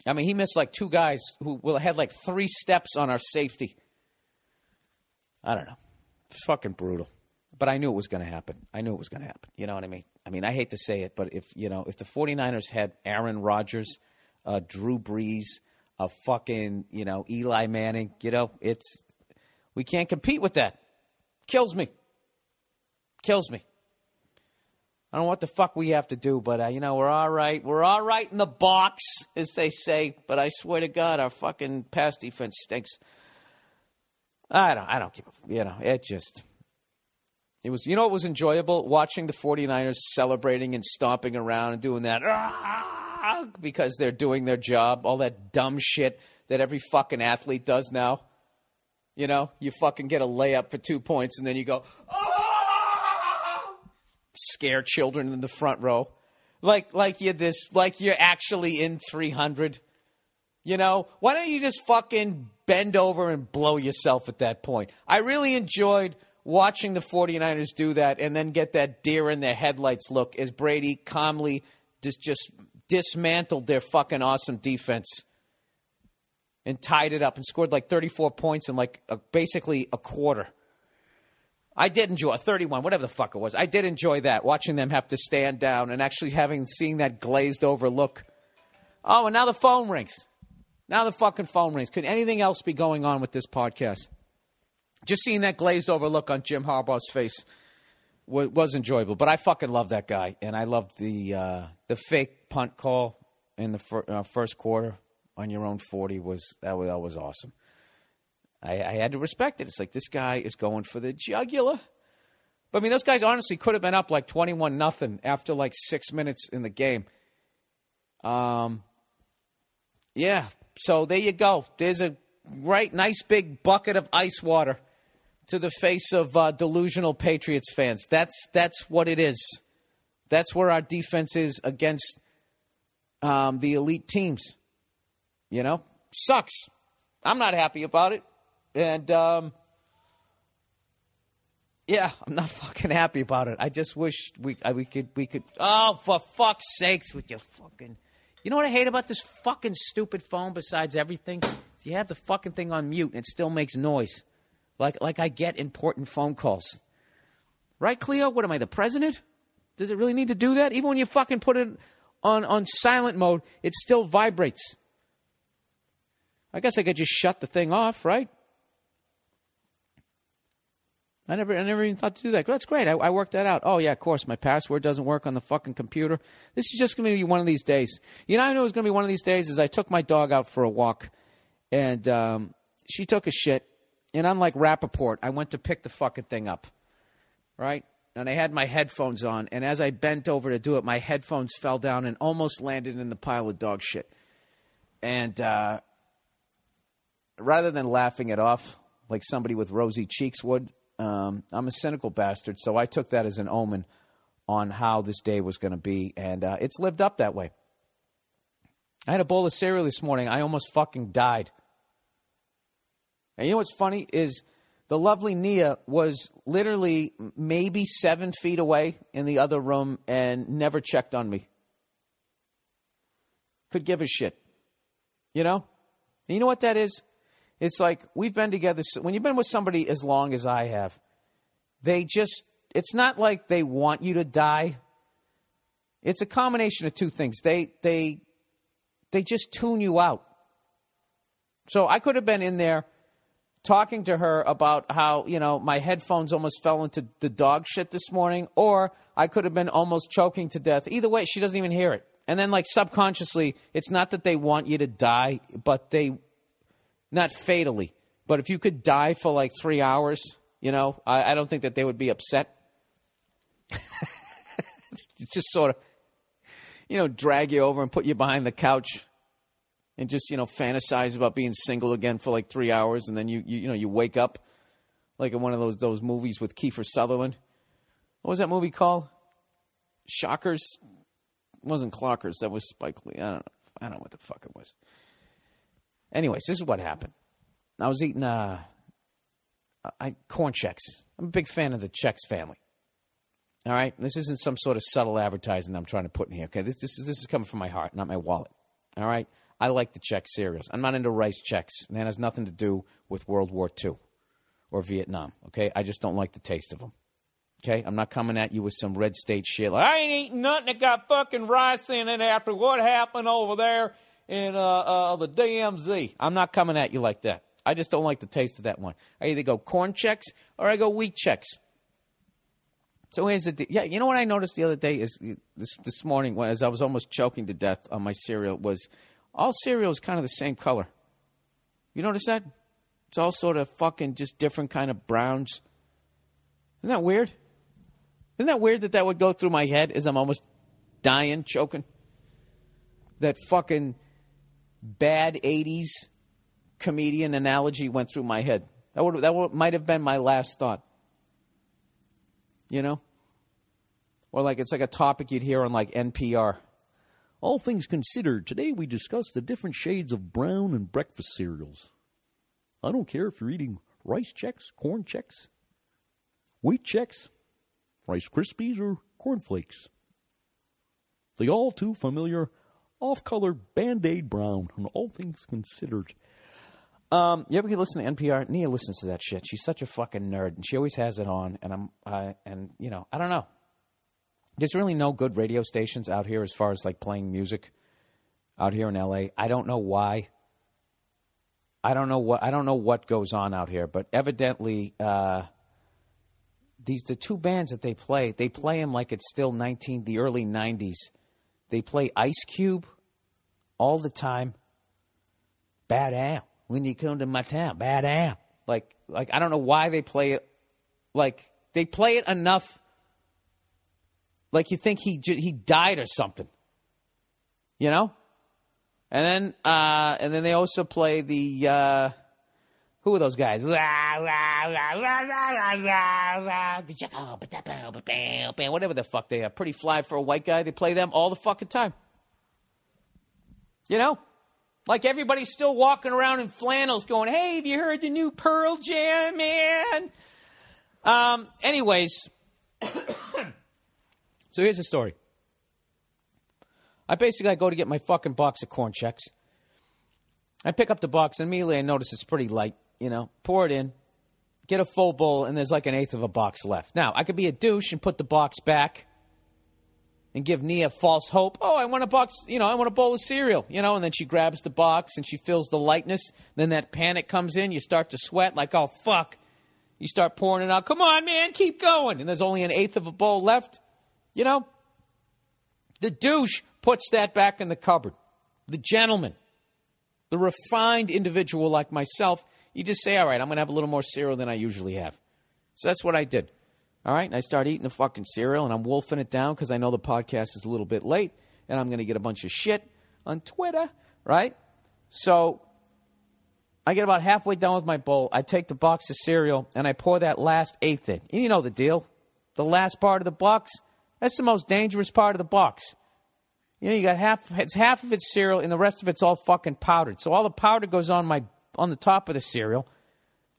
I mean, he missed like two guys who had like three steps on our safety. I don't know. It's fucking brutal. But I knew it was going to happen. I knew it was going to happen. You know what I mean? I mean, I hate to say it, but if, you know, if the 49ers had Aaron Rodgers, uh, Drew Brees, a fucking, you know, Eli Manning, you know, it's, we can't compete with that. Kills me. Kills me. I don't know what the fuck we have to do, but uh, you know we're all right. We're all right in the box, as they say. But I swear to God, our fucking pass defense stinks. I don't. I don't give a. You know, it just. It was. You know, it was enjoyable watching the 49ers celebrating and stomping around and doing that because they're doing their job. All that dumb shit that every fucking athlete does now. You know, you fucking get a layup for two points and then you go. Scare children in the front row. Like like you're this like you're actually in 300. You know, why don't you just fucking bend over and blow yourself at that point? I really enjoyed watching the 49ers do that and then get that deer in their headlights look as Brady calmly just just dismantled their fucking awesome defense and tied it up and scored like 34 points in like a, basically a quarter. I did enjoy 31, whatever the fuck it was. I did enjoy that, watching them have to stand down and actually having seeing that glazed over look. Oh, and now the phone rings. Now the fucking phone rings. Could anything else be going on with this podcast? just seeing that glazed over look on Jim Harbaugh's face was, was enjoyable. But I fucking love that guy, and I loved the uh, the fake punt call in the fir- uh, first quarter on your own forty was that was that was awesome. I, I had to respect it. It's like this guy is going for the jugular. But I mean, those guys honestly could have been up like twenty-one nothing after like six minutes in the game. Um, yeah. So there you go. There's a right, nice big bucket of ice water to the face of uh, delusional Patriots fans. That's that's what it is. That's where our defense is against um, the elite teams. You know, sucks. I'm not happy about it, and um, yeah, I'm not fucking happy about it. I just wish we I, we could we could. Oh, for fuck's sakes, with your fucking. You know what I hate about this fucking stupid phone? Besides everything, you have the fucking thing on mute and it still makes noise, like like I get important phone calls. Right, Cleo? What am I, the president? Does it really need to do that? Even when you fucking put it on on silent mode, it still vibrates. I guess I could just shut the thing off, right? I never, I never even thought to do that. That's great. I, I worked that out. Oh yeah, of course. My password doesn't work on the fucking computer. This is just going to be one of these days. You know, I know it was going to be one of these days. Is I took my dog out for a walk, and um, she took a shit. And unlike Rapaport, I went to pick the fucking thing up, right? And I had my headphones on, and as I bent over to do it, my headphones fell down and almost landed in the pile of dog shit. And uh, rather than laughing it off like somebody with rosy cheeks would, um, I'm a cynical bastard, so I took that as an omen on how this day was going to be, and uh, it's lived up that way. I had a bowl of cereal this morning. I almost fucking died. And you know what's funny is the lovely Nia was literally maybe seven feet away in the other room and never checked on me. Could give a shit. You know? And you know what that is? It's like we've been together. When you've been with somebody as long as I have, they just, it's not like they want you to die. It's a combination of two things. They, they, they just tune you out. So I could have been in there talking to her about how, you know, my headphones almost fell into the dog shit this morning, or I could have been almost choking to death. Either way, she doesn't even hear it. And then, like, subconsciously, it's not that they want you to die, but they not fatally, but if you could die for like three hours, you know, I, I don't think that they would be upset. just sort of, you know, drag you over and put you behind the couch and just, you know, fantasize about being single again for like three hours. And then you, you, you know, you wake up like in one of those, those movies with Kiefer Sutherland. What was that movie called? Shockers? It wasn't Clockers. That was Spike Lee. I don't know. I don't know what the fuck it was. Anyways, this is what happened. I was eating uh, I, corn Chex. I'm a big fan of the Chex family. All right, this isn't some sort of subtle advertising I'm trying to put in here. Okay, this, this is this is coming from my heart, not my wallet. All right, I like the Chex cereals. I'm not into rice Chex, and that has nothing to do with World War II or Vietnam. Okay, I just don't like the taste of them. Okay, I'm not coming at you with some red state shit. Like, I ain't eating nothing that got fucking rice in it after what happened over there in uh, uh, the DMZ. I'm not coming at you like that. I just don't like the taste of that one. I either go corn Chex or I go wheat Chex. So here's the. Yeah, you know what I noticed the other day is this this morning when as I was almost choking to death on my cereal was all cereal is kind of the same color. You notice that? It's all sort of fucking just different kind of browns. Isn't that weird? Isn't that weird that that would go through my head as I'm almost dying, choking? That fucking bad 80s comedian analogy went through my head. That, would, that would, might have been my last thought. You know? Or like it's like a topic you'd hear on like NPR. All things considered, today we discuss the different shades of brown and breakfast cereals. I don't care if you're eating rice Chex, corn Chex, wheat Chex, Rice Krispies, or cornflakes. The all too familiar off color band aid brown, and all things considered. Um, you ever listen to NPR? Nia listens to that shit. She's such a fucking nerd, and she always has it on. And I'm, uh, and you know, I don't know. There's really no good radio stations out here as far as like playing music out here in LA. I don't know why. I don't know what I don't know what goes on out here, but evidently uh, these the two bands that they play, they play them like it's still 19 the early 90s. They play Ice Cube all the time. Bad Am. When you come to my town, Bad Am. Like like I don't know why they play it like they play it enough like you think he he died or something. You know? And then uh and then they also play the uh who are those guys? Whatever the fuck they are. Pretty fly for a white guy. They play them all the fucking time. You know? Like everybody's still walking around in flannels going, hey, have you heard the new Pearl Jam, man? Um, anyways, so here's the story. I basically I go to get my fucking box of corn Chex. I pick up the box and immediately I notice it's pretty light. You know, pour it in, get a full bowl, and there's like an eighth of a box left. Now I could be a douche and put the box back and give Nia false hope. Oh, I want a box, you know, I want a bowl of cereal, you know, and then she grabs the box and she feels the lightness. Then that panic comes in. You start to sweat like, oh, fuck. You start pouring it out. Come on, man, keep going. And there's only an eighth of a bowl left, you know. The douche puts that back in the cupboard. The gentleman, the refined individual like myself, you just say, all right, I'm going to have a little more cereal than I usually have. So that's what I did. All right, and I start eating the fucking cereal, and I'm wolfing it down because I know the podcast is a little bit late, and I'm going to get a bunch of shit on Twitter, right? So I get about halfway done with my bowl. I take the box of cereal, and I pour that last eighth in. And you know the deal. The last part of the box, that's the most dangerous part of the box. You know, you got half, it's half of it's cereal, and the rest of it's all fucking powdered. So all the powder goes on my, on the top of the cereal.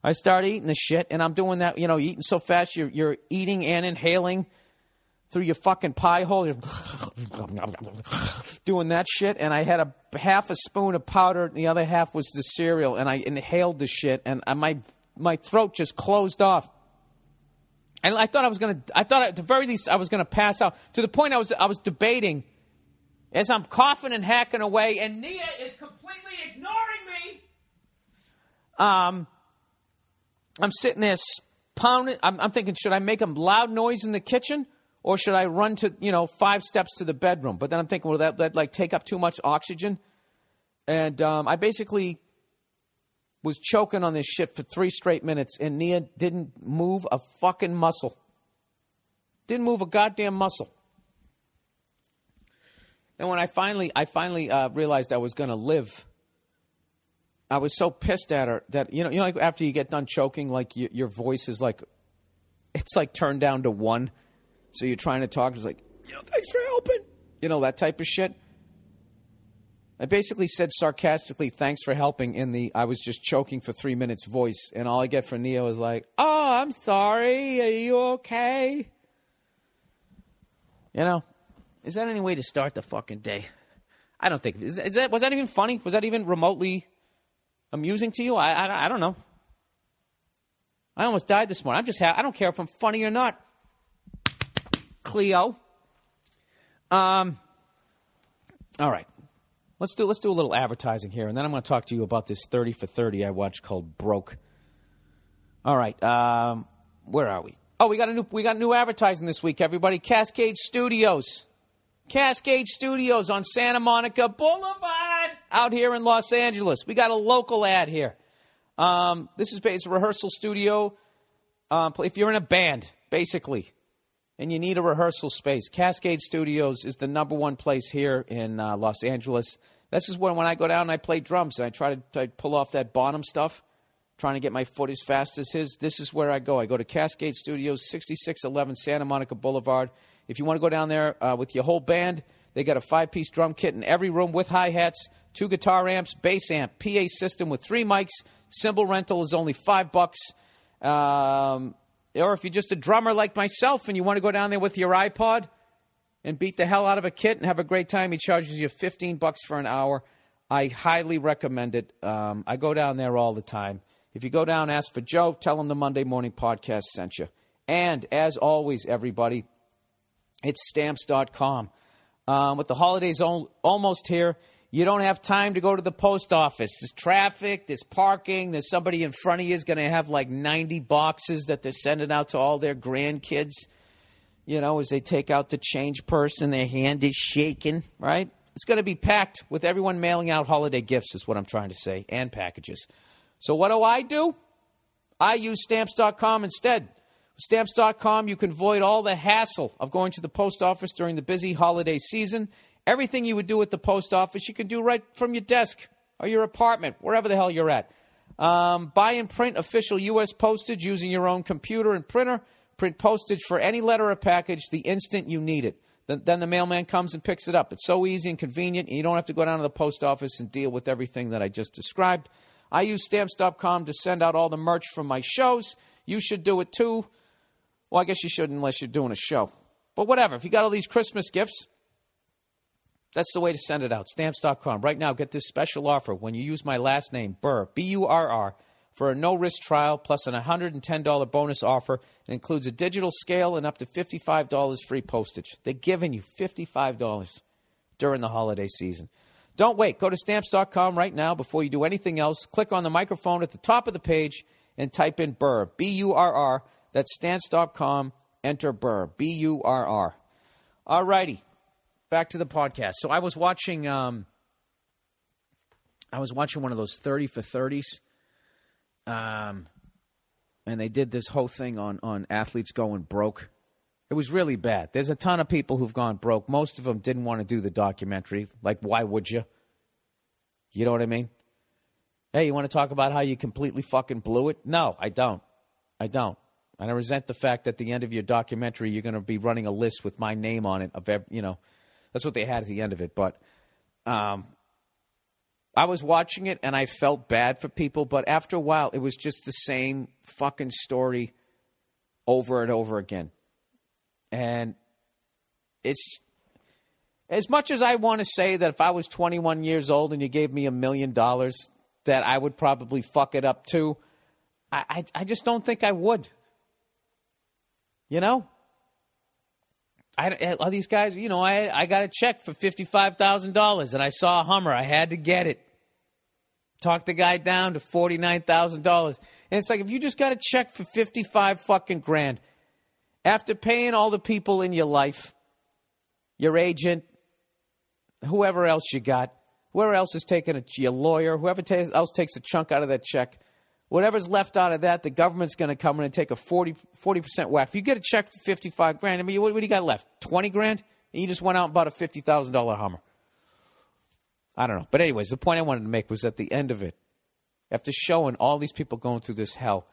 I start eating the shit, and I'm doing that. You know, eating so fast, you're you're eating and inhaling through your fucking pie hole. You're doing that shit, and I had a half a spoon of powder, and the other half was the cereal, and I inhaled the shit, and I, my my throat just closed off. And I thought I was gonna. I thought at the very least I was gonna pass out. To the point I was I was debating as I'm coughing and hacking away, and Nia is completely ignoring. Um. I'm sitting there pounding. I'm, I'm thinking, should I make a loud noise in the kitchen or should I run to, you know, five steps to the bedroom? But then I'm thinking, well, that, that like take up too much oxygen. And um, I basically was choking on this shit for three straight minutes, and Nia didn't move a fucking muscle. Didn't move a goddamn muscle. And when I finally, I finally uh, realized I was going to live. I was so pissed at her that you know, you know, like after you get done choking, like y- your voice is like, it's like turned down to one, so you're trying to talk. It's like, you thanks for helping, you know, that type of shit. I basically said sarcastically, "Thanks for helping." In the I was just choking for three minutes voice, and all I get from Nia is like, "Oh, I'm sorry. Are you okay?" You know, is that any way to start the fucking day? I don't think. Is, is that was that even funny? Was that even remotely amusing to you? I, I, I don't know. I almost died this morning. I'm just ha- I don't care if I'm funny or not. Cleo. Um. All right. Let's do let's do a little advertising here, and then I'm going to talk to you about this 30 for 30 I watched called Broke. All right. Um, where are we? Oh, we got a new we got new advertising this week. Everybody, Cascade Studios. Cascade Studios on Santa Monica Boulevard out here in Los Angeles. We got a local ad here. Um, this is it's a rehearsal studio. Um, if you're in a band, basically, and you need a rehearsal space, Cascade Studios is the number one place here in uh, Los Angeles. This is when when I go down and I play drums and I try to, to pull off that Bonham stuff, trying to get my foot as fast as his. This is where I go. I go to Cascade Studios, 6611 Santa Monica Boulevard. If you want to go down there uh, with your whole band, they got a five-piece drum kit in every room with hi-hats, two guitar amps, bass amp, PA system with three mics. Cymbal rental is only five bucks. Um, or if you're just a drummer like myself and you want to go down there with your iPod and beat the hell out of a kit and have a great time, he charges you 15 bucks for an hour. I highly recommend it. Um, I go down there all the time. If you go down, ask for Joe, tell him the Monday Morning Podcast sent you. And as always, everybody, it's stamps.com. Um, with the holidays al- almost here, You don't have time to go to the post office. There's traffic, there's parking, there's somebody in front of you is going to have like 90 boxes that they're sending out to all their grandkids. You know, as they take out the change purse and their hand is shaking, right? It's going to be packed with everyone mailing out holiday gifts, is what I'm trying to say, and packages. So, what do I do? I use stamps.com instead. Stamps.com, you can avoid all the hassle of going to the post office during the busy holiday season. Everything you would do at the post office, you can do right from your desk or your apartment, wherever the hell you're at. Um, buy and print official U.S. postage using your own computer and printer. Print postage for any letter or package the instant you need it. Then, then the mailman comes and picks it up. It's so easy and convenient, and you don't have to go down to the post office and deal with everything that I just described. I use stamps.com to send out all the merch from my shows. You should do it too. Well, I guess you shouldn't unless you're doing a show. But whatever. If you got all these Christmas gifts, that's the way to send it out. Stamps.com. Right now, get this special offer when you use my last name, Burr, B U R R, for a no risk trial plus an $110 bonus offer. It includes a digital scale and up to $55 free postage. They're giving you $55 during the holiday season. Don't wait. Go to stamps.com right now before you do anything else. Click on the microphone at the top of the page and type in Burr, B U R R. That's stamps.com. Enter Burr, B U R R. All righty back to the podcast. So I was watching um I was watching one of those 30 for 30s. Um and they did this whole thing on on athletes going broke. It was really bad. There's a ton of people who've gone broke. Most of them didn't want to do the documentary. Like why would you? You know what I mean? Hey, you want to talk about how you completely fucking blew it? No, I don't. I don't. And I resent the fact that at the end of your documentary, you're going to be running a list with my name on it of, you know, that's what they had at the end of it. But um, I was watching it and I felt bad for people. But after a while, it was just the same fucking story over and over again. And it's as much as I want to say that if I was 21 years old and you gave me a million dollars, that I would probably fuck it up too. I, I just don't think I would. You know? I, all these guys, you know, I, I got a check for $55,000 and I saw a Hummer. I had to get it. Talked the guy down to $49,000. And it's like, if you just got a check for 55 fucking grand, after paying all the people in your life, your agent, whoever else you got, whoever else is taking a, your lawyer, whoever ta- else takes a chunk out of that check, whatever's left out of that, the government's going to come in and take a 40, percent whack. If you get a check for 55 grand, I mean, what, what do you got left? 20 grand? And you just went out and bought a $50,000 Hummer. I don't know. But, anyways, the point I wanted to make was at the end of it, after showing all these people going through this hell,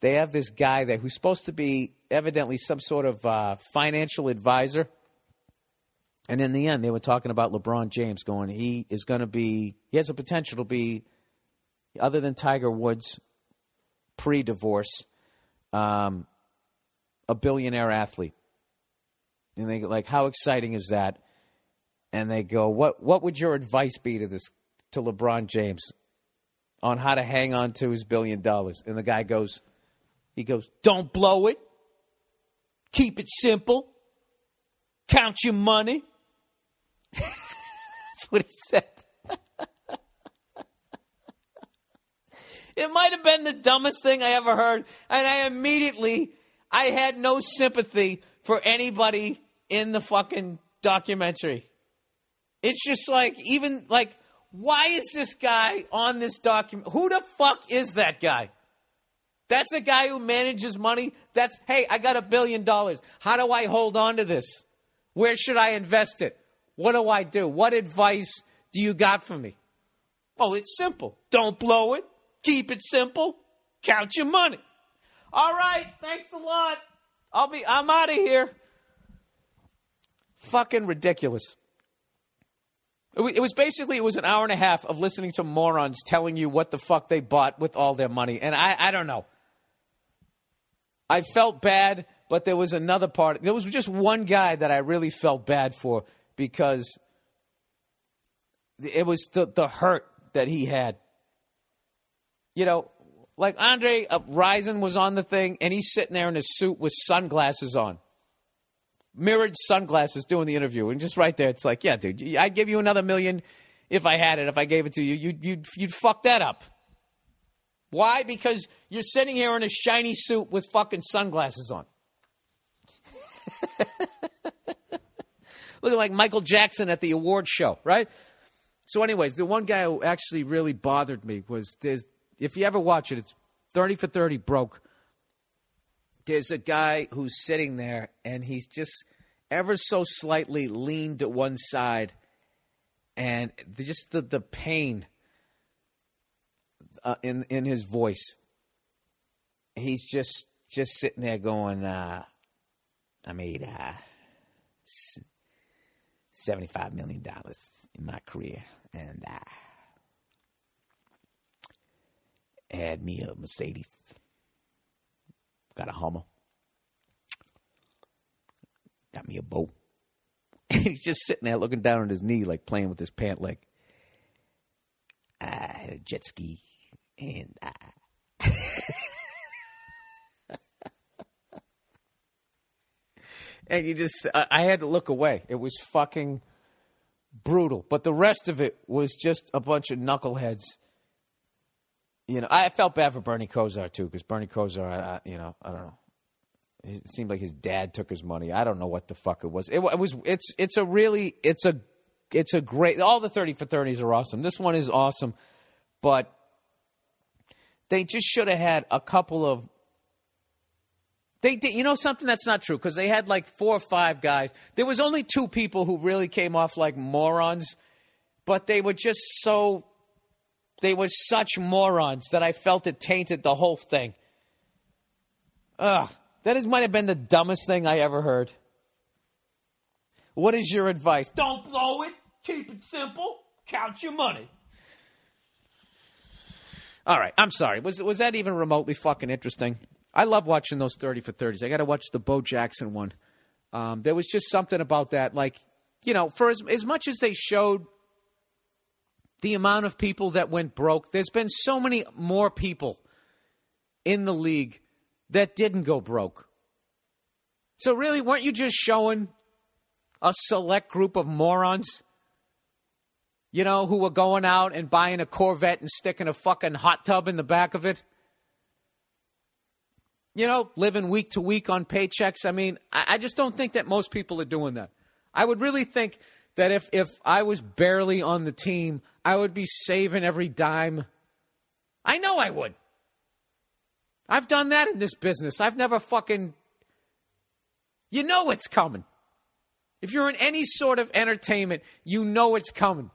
they have this guy there who's supposed to be evidently some sort of uh, financial advisor. And in the end, they were talking about LeBron James going, he is going to be, he has a potential to be, other than Tiger Woods pre divorce, um, a billionaire athlete. And they like, how exciting is that? And they go, what, what would your advice be to this, to LeBron James on how to hang on to his billion dollars? And the guy goes, he goes, don't blow it. Keep it simple. Count your money. That's what he said. It might have been the dumbest thing I ever heard. And I immediately, I had no sympathy for anybody in the fucking documentary. It's just like, even like, why is this guy on this document? Who the fuck is that guy? That's a guy who manages money. That's, hey, I got a billion dollars. How do I hold on to this? Where should I invest it? What do I do? What advice do you got for me? Oh, it's simple. Don't blow it. Keep it simple. Count your money. All right. Thanks a lot. I'll be, I'm out of here. Fucking ridiculous. It was basically it was an hour and a half of listening to morons telling you what the fuck they bought with all their money, and I I don't know. I felt bad, but there was another part. There was just one guy that I really felt bad for because it was the the hurt that he had. You know, like Andre uh, Rison was on the thing, and he's sitting there in his suit with sunglasses on mirrored sunglasses doing the interview, and just right there, it's like, yeah, dude, I'd give you another million, if I had it, if I gave it to you, you'd, you'd, you'd fuck that up. Why? Because you're sitting here in a shiny suit with fucking sunglasses on. Looking like Michael Jackson at the award show, right? So, anyways, the one guy who actually really bothered me was there's, if you ever watch it, it's 30 for 30 broke. There's a guy who's sitting there and he's just ever so slightly leaned to one side and just the, the pain uh, in in his voice. He's just just sitting there going, uh, I made uh, seventy five million dollars in my career, and uh, had me a Mercedes, got a Hummer, got me a boat. And he's just sitting there looking down at his knee, like playing with his pant leg. I had a jet ski, and uh, and you just, I, I had to look away. It was fucking brutal, but the rest of it was just a bunch of knuckleheads. You know, I felt bad for Bernie Kosar too, because Bernie Kosar, I, you know, I don't know. It seemed like his dad took his money. I don't know what the fuck it was. It, it was. It's. It's a really. It's a. It's a great. All the thirty for thirties are awesome. This one is awesome, but they just should have had a couple of. They did. You know something that's not true because they had like four or five guys. There was only two people who really came off like morons, but they were just so. They were such morons that I felt it tainted the whole thing. Ugh, that is might have been the dumbest thing I ever heard. What is your advice? Don't blow it. Keep it simple. Count your money. All right, I'm sorry. Was was that even remotely fucking interesting? I love watching those thirty for thirties. I got to watch the Bo Jackson one. Um, there was just something about that, like you know, for as as much as they showed the amount of people that went broke, there's been so many more people in the league that didn't go broke. So really, weren't you just showing a select group of morons? You know, who were going out and buying a Corvette and sticking a fucking hot tub in the back of it? You know, living week to week on paychecks. I mean, I, just don't think that most people are doing that. I would really think that if, if I was barely on the team, I would be saving every dime. I know I would. I've done that in this business. I've never fucking. You know it's coming. If you're in any sort of entertainment, you know it's coming.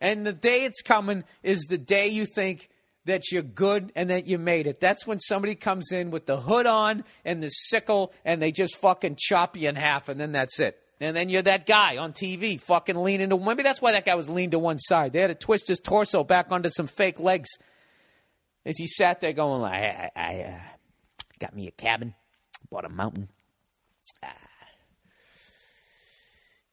And the day it's coming is the day you think that you're good and that you made it. That's when somebody comes in with the hood on and the sickle and they just fucking chop you in half and then that's it. And then you're that guy on TV fucking leaning to maybe that's why that guy was leaned to one side. They had to twist his torso back onto some fake legs as he sat there going like, I, I, I uh, got me a cabin, bought a mountain. Uh,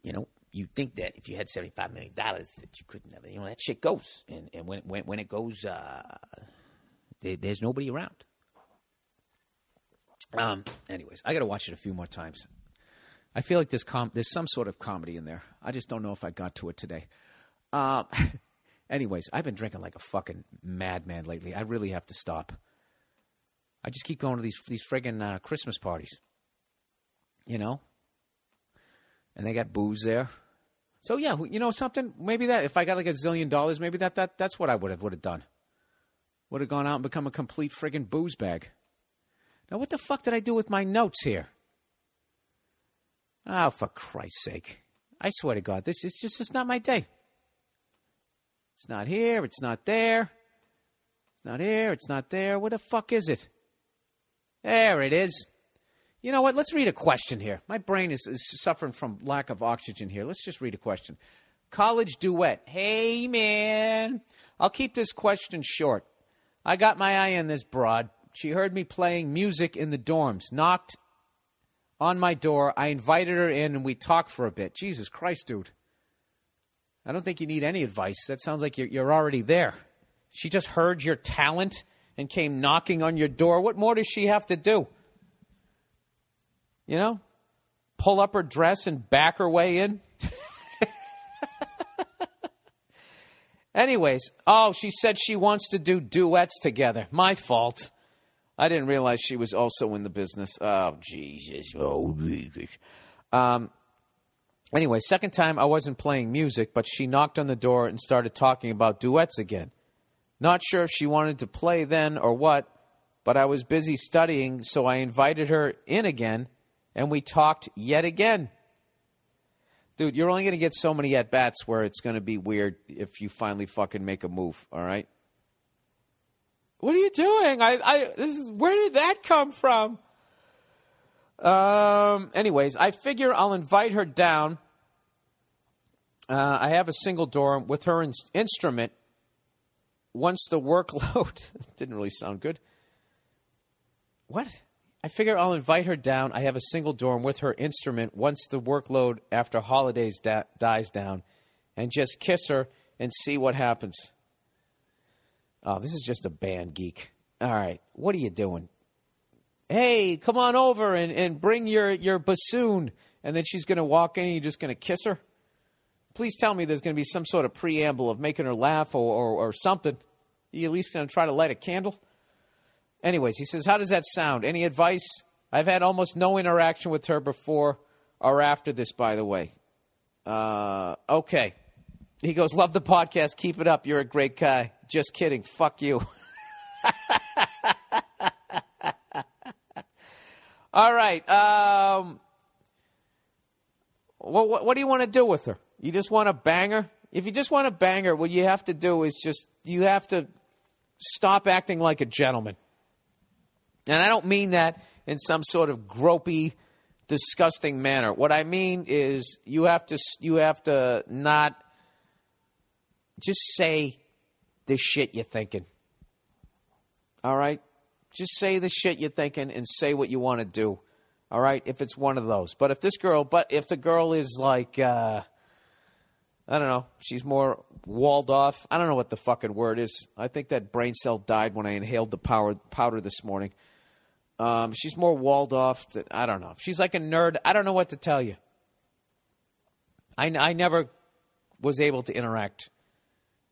you know, you think that if you had seventy five million dollars that you couldn't have, you know, that shit goes, and and when when when it goes, uh, there, there's nobody around. Um. Anyways, I got to watch it a few more times. I feel like there's com- there's some sort of comedy in there. I just don't know if I got to it today. Uh, anyways, I've been drinking like a fucking madman lately. I really have to stop. I just keep going to these these friggin' uh, Christmas parties. You know, and they got booze there. So yeah, you know something? Maybe that if I got like a zillion dollars, maybe that that that's what I would have would have done. Would have gone out and become a complete friggin' booze bag. Now what the fuck did I do with my notes here? Oh, for Christ's sake! I swear to God, this is just it's not my day. It's not here. It's not there. It's not here. It's not there. Where the fuck is it? There it is. You know what? Let's read a question here. My brain is, is suffering from lack of oxygen here. Let's just read a question. College duet. Hey, man. I'll keep this question short. I got my eye on this broad. She heard me playing music in the dorms, knocked on my door. I invited her in and we talked for a bit. Jesus Christ, dude. I don't think you need any advice. That sounds like you're, you're already there. She just heard your talent and came knocking on your door. What more does she have to do? You know, pull up her dress and back her way in. Anyways, oh, she said she wants to do duets together. My fault. I didn't realize she was also in the business. Oh, Jesus. Oh, Jesus. Um, anyway, second time I wasn't playing music, but she knocked on the door and started talking about duets again. Not sure if she wanted to play then or what, but I was busy studying, so I invited her in again, and we talked yet again. Dude, you're only going to get so many at bats where it's going to be weird if you finally fucking make a move, all right? What are you doing? I, I, this is, where did that come from? Um, anyways, I figure I'll invite her down. Uh, I have a single dorm with her in- instrument. Once the workload didn't really sound good. What? I figure I'll invite her down. I have a single dorm with her instrument once the workload after holidays da- dies down and just kiss her and see what happens. Oh, this is just a band geek. All right. What are you doing? Hey, come on over and, and bring your, your bassoon. And then she's going to walk in and you're just going to kiss her? Please tell me there's going to be some sort of preamble of making her laugh or, or, or something. You at least going to try to light a candle? Anyways, he says, How does that sound? Any advice? I've had almost no interaction with her before or after this, by the way. Uh, okay. He goes, Love the podcast. Keep it up. You're a great guy. Just kidding. Fuck you. All right. Um, what, what, do you want to do with her? You just want to bang her? If you just want to bang her, what you have to do is just, you have to stop acting like a gentleman. And I don't mean that in some sort of gropey, disgusting manner. What I mean is you have to you have to not just say the shit you're thinking. All right? Just say the shit you're thinking and say what you want to do. All right? If it's one of those. But if this girl, but if the girl is like uh I don't know. She's more walled off. I don't know what the fucking word is. I think that brain cell died when I inhaled the power, powder this morning. Um, she's more walled off. That I don't know. She's like a nerd. I don't know what to tell you. I, I never was able to interact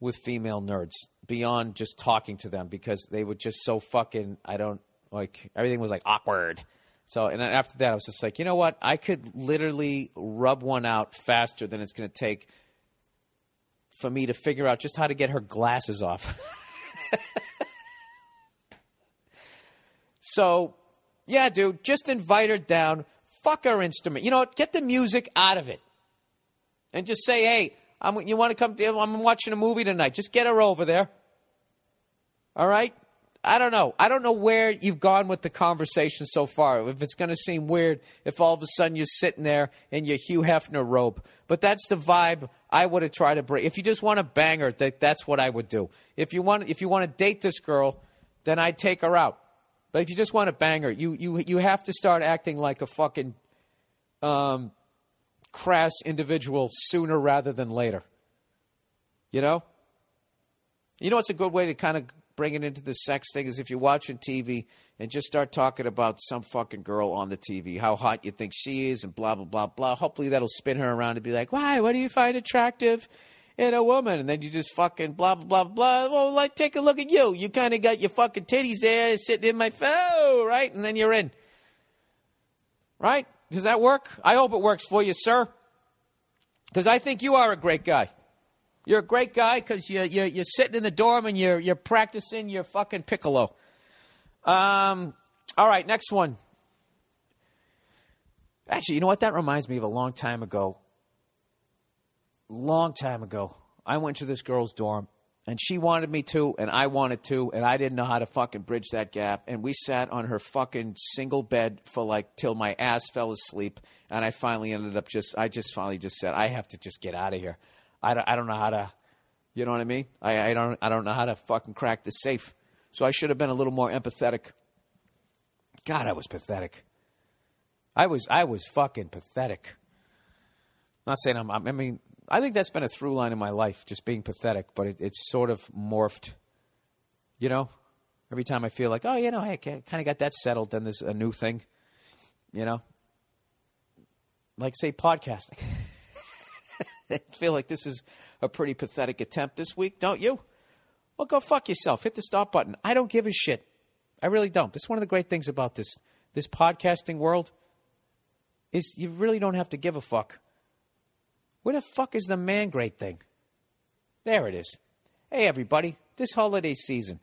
with female nerds beyond just talking to them because they were just so fucking. I don't like everything was like awkward. So and after that, I was just like, you know what? I could literally rub one out faster than it's going to take for me to figure out just how to get her glasses off. so, yeah, dude, just invite her down. Fuck her instrument. You know what? Get the music out of it. And just say, hey, I'm, you want to come? I'm watching a movie tonight. Just get her over there. All right? I don't know. I don't know where you've gone with the conversation so far. If it's going to seem weird, if all of a sudden you're sitting there in your Hugh Hefner robe, but that's the vibe I would have tried to bring. If you just want to bang her, that, that's what I would do. If you want, if you want to date this girl, then I'd take her out. But if you just want to bang her, you you you have to start acting like a fucking um, crass individual sooner rather than later. You know. You know what's a good way to kind of bring it into the sex thing is if you're watching TV and just start talking about some fucking girl on the TV, how hot you think she is, and blah blah blah blah. Hopefully that'll spin her around and be like, "Why? What do you find attractive in a woman?" And then you just fucking blah blah blah blah. Well, like take a look at you. You kind of got your fucking titties there sitting in my phone, right? And then you're in, right? Does that work? I hope it works for you, sir. Because I think you are a great guy. You're a great guy because you're, you're, you're sitting in the dorm and you're, you're practicing your fucking piccolo. Um, all right, next one. Actually, you know what? That reminds me of a long time ago. Long time ago. I went to this girl's dorm and she wanted me to and I wanted to and I didn't know how to fucking bridge that gap and we sat on her fucking single bed for like till my ass fell asleep and I finally ended up just I just finally just said I have to just get out of here. I don't, I don't know how to, you know what I mean? I, I don't I don't know how to fucking crack the safe. So I should have been a little more empathetic. God, I was pathetic. I was I was fucking pathetic. Not saying I'm. I mean, I think that's been a through line in my life, just being pathetic. But it, it's sort of morphed. You know, every time I feel like, oh, you know, hey, I kind of got that settled, then there's a new thing. You know, like say podcasting. I feel like this is a pretty pathetic attempt this week, don't you? Well, go fuck yourself. Hit the stop button. I don't give a shit. I really don't. That's one of the great things about this this podcasting world is you really don't have to give a fuck. Where the fuck is the man grate thing? There it is. Hey everybody, this holiday season.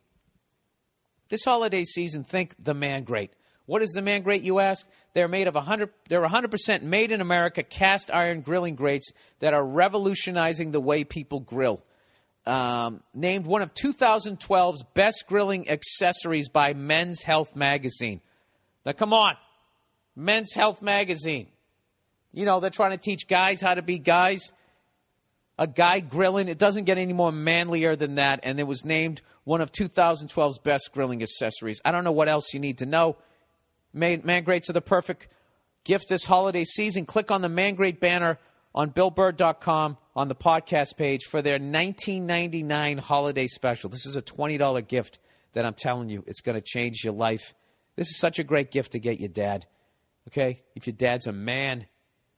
This holiday season, think the man grate. What is the man great, you ask? They're made of 100, they're 100% made in America cast iron grilling grates that are revolutionizing the way people grill. Um, named one of 2012's best grilling accessories by Men's Health Magazine. Now, come on. Men's Health Magazine. You know, they're trying to teach guys how to be guys. A guy grilling, it doesn't get any more manlier than that. And it was named one of 2012's best grilling accessories. I don't know what else you need to know. Man, man Grates are the perfect gift this holiday season. Click on the Man Grate banner on BillBurr.com on the podcast page for their 1999 holiday special. This is a $20 gift that I'm telling you, it's going to change your life. This is such a great gift to get your dad. Okay? If your dad's a man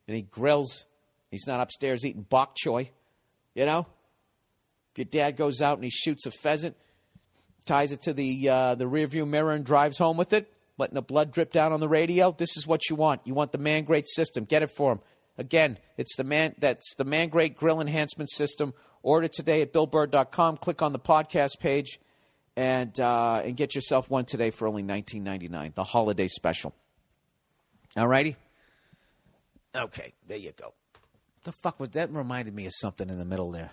and he grills, he's not upstairs eating bok choy, you know? If your dad goes out and he shoots a pheasant, ties it to the uh, the rearview mirror and drives home with it, letting the blood drip down on the radio. This is what you want. You want the Man Grate system. Get it for him. Again, it's the man that's the Man Grate Grill Enhancement System. Order today at BillBurr.com. Click on the podcast page and uh, and get yourself one today for only nineteen ninety nine. The holiday special. All righty. Okay, there you go. The fuck was that? Reminded me of something in the middle there.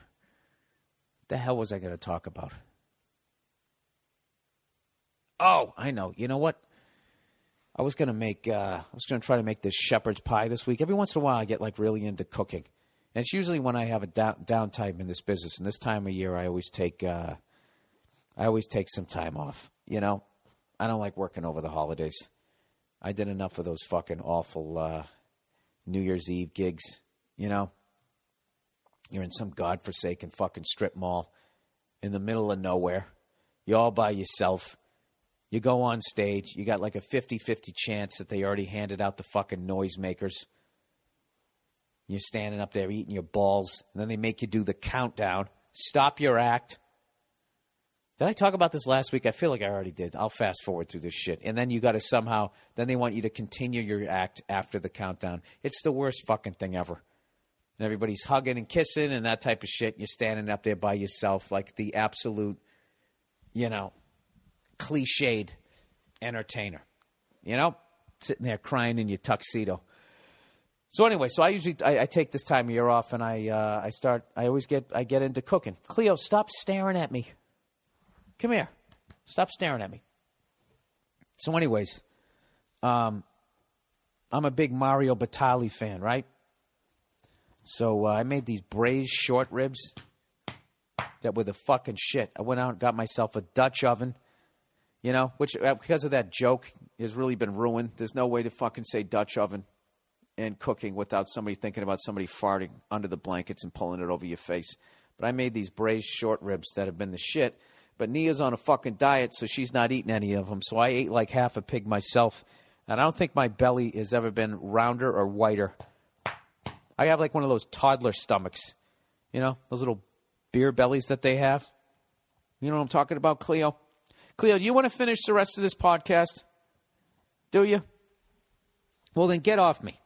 The hell was I going to talk about? Oh, I know. You know what? I was gonna make. Uh, I was gonna try to make this shepherd's pie this week. Every once in a while, I get like really into cooking, and it's usually when I have a down, downtime in this business. And this time of year, I always take. Uh, I always take some time off. You know, I don't like working over the holidays. I did enough of those fucking awful uh, New Year's Eve gigs. You know, you're in some godforsaken fucking strip mall in the middle of nowhere. You're all by yourself. You go on stage, you got like a 50 50 chance that they already handed out the fucking noisemakers. You're standing up there eating your balls, and then they make you do the countdown. Stop your act. Did I talk about this last week? I feel like I already did. I'll fast forward through this shit. And then you got to somehow, then they want you to continue your act after the countdown. It's the worst fucking thing ever. And everybody's hugging and kissing and that type of shit. You're standing up there by yourself like the absolute, you know, cliched entertainer. You know, sitting there crying in your tuxedo. So anyway, so I usually I, I take this time of year off and I uh, I start I always get I get into cooking. Cleo, stop staring at me. Come here. Stop staring at me. So, anyways, um, I'm a big Mario Batali fan, right? So uh, I made these braised short ribs that were the fucking shit. I went out and got myself a Dutch oven you know, which uh, because of that joke has really been ruined. There's no way to fucking say Dutch oven and cooking without somebody thinking about somebody farting under the blankets and pulling it over your face. But I made these braised short ribs that have been the shit. But Nia's on a fucking diet, so she's not eating any of them. So I ate like half a pig myself. And I don't think my belly has ever been rounder or whiter. I have like one of those toddler stomachs. You know, those little beer bellies that they have. You know what I'm talking about, Cleo? Cleo, do you want to finish the rest of this podcast? Do you? Well, then get off me.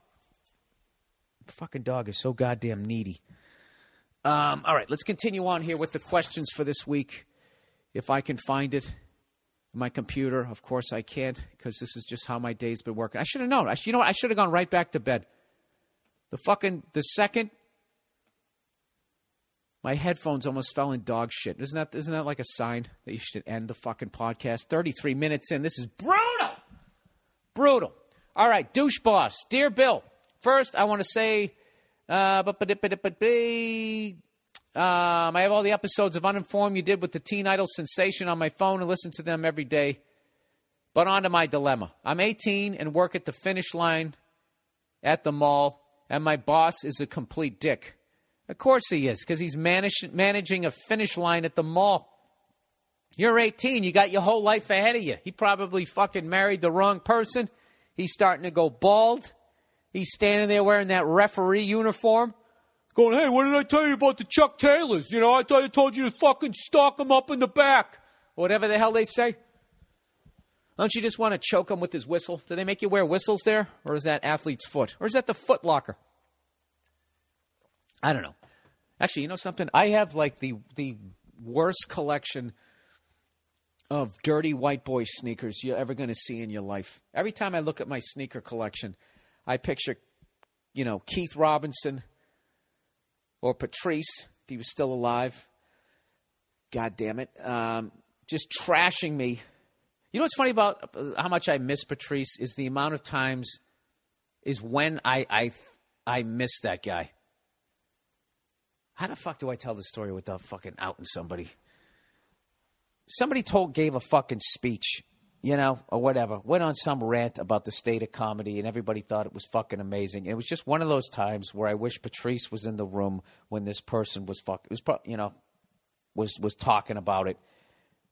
The fucking dog is so goddamn needy. Um, all right, let's continue on here with the questions for this week. If I can find it my computer, of course I can't because this is just how my day's been working. I should have known. I, you know what? I should have gone right back to bed. The fucking the second my headphones almost fell in dog shit. Isn't that isn't that like a sign that you should end the fucking podcast? 33 minutes in. This is brutal. Brutal. All right, douche boss. Dear Bill, first I want to say uh, but, but, but, but, um, I have all the episodes of Uninformed you did with the Teen Idol sensation on my phone and listen to them every day. But on to my dilemma. I'm 18 and work at the finish line at the mall, and my boss is a complete dick. Of course he is, because he's manage, managing a finish line at the mall. You're 18. You got your whole life ahead of you. He probably fucking married the wrong person. He's starting to go bald. He's standing there wearing that referee uniform, going, hey, what did I tell you about the Chuck Taylors? You know, I thought I told you to fucking stock them up in the back. Whatever the hell they say. Don't you just want to choke him with his whistle? Do they make you wear whistles there? Or is that athlete's foot? Or is that the foot locker? I don't know. Actually, you know something? I have like the the worst collection of dirty white boy sneakers you're ever going to see in your life. Every time I look at my sneaker collection, I picture, you know, Keith Robinson or Patrice, if he was still alive. God damn it. Um, just trashing me. You know what's funny about uh, how much I miss Patrice is the amount of times is when I I I miss that guy. How the fuck do I tell this story without fucking outing somebody? Somebody told gave a fucking speech, you know, or whatever. Went on some rant about the state of comedy, and everybody thought it was fucking amazing. It was just one of those times where I wish Patrice was in the room when this person was fuck. Was, pro- you know, was was talking about it.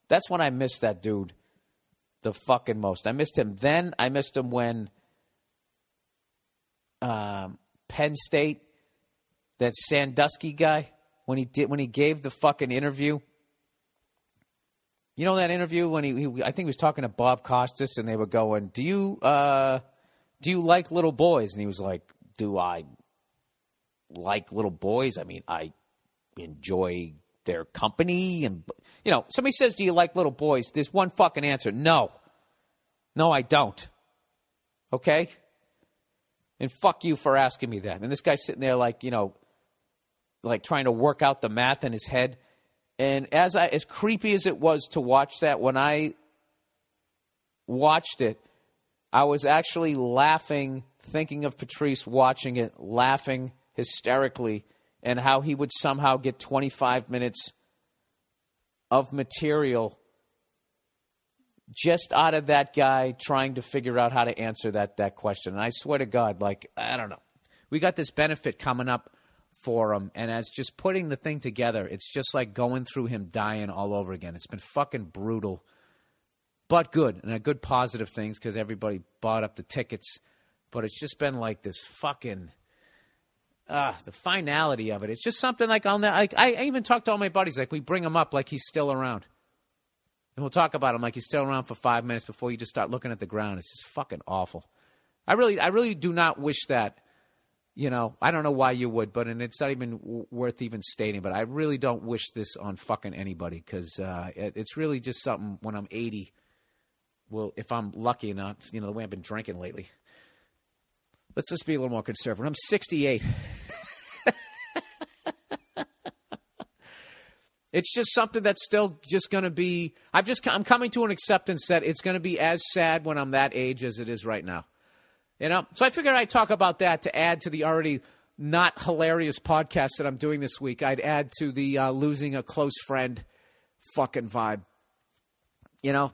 That's when I missed that dude the fucking most. I missed him then. I missed him when um, Penn State, that Sandusky guy, when he did when he gave the fucking interview. You know that interview when he, he I think he was talking to Bob Costas and they were going, "Do you uh, do you like little boys?" And he was like, "Do I like little boys? I mean, I enjoy their company and you know, somebody says, "Do you like little boys?" There's one fucking answer. No. No, I don't. Okay? And fuck you for asking me that. And this guy's sitting there like, you know, like trying to work out the math in his head. And as I as creepy as it was to watch that when I watched it, I was actually laughing thinking of Patrice watching it, laughing hysterically and how he would somehow get 25 minutes of material just out of that guy trying to figure out how to answer that that question. And I swear to God, like I don't know, we got this benefit coming up for him, and as just putting the thing together, it's just like going through him dying all over again. It's been fucking brutal, but good and a good positive things because everybody bought up the tickets. But it's just been like this fucking. Uh, the finality of it. It's just something like I'll. Like I, I even talk to all my buddies. Like we bring him up like he's still around. And we'll talk about him like he's still around for five minutes before you just start looking at the ground. It's just fucking awful. I really, I really do not wish that. You know, I don't know why you would, but and it's not even worth even stating. But I really don't wish this on fucking anybody because uh, it, it's really just something. When I'm 80, well, if I'm lucky enough, you know, the way I've been drinking lately. Let's just be a little more conservative. I'm 68. It's just something that's still just going to be. I've just I'm coming to an acceptance that it's going to be as sad when I'm that age as it is right now. You know, so I figured I'd talk about that to add to the already not hilarious podcast that I'm doing this week. I'd add to the uh, losing a close friend fucking vibe. You know,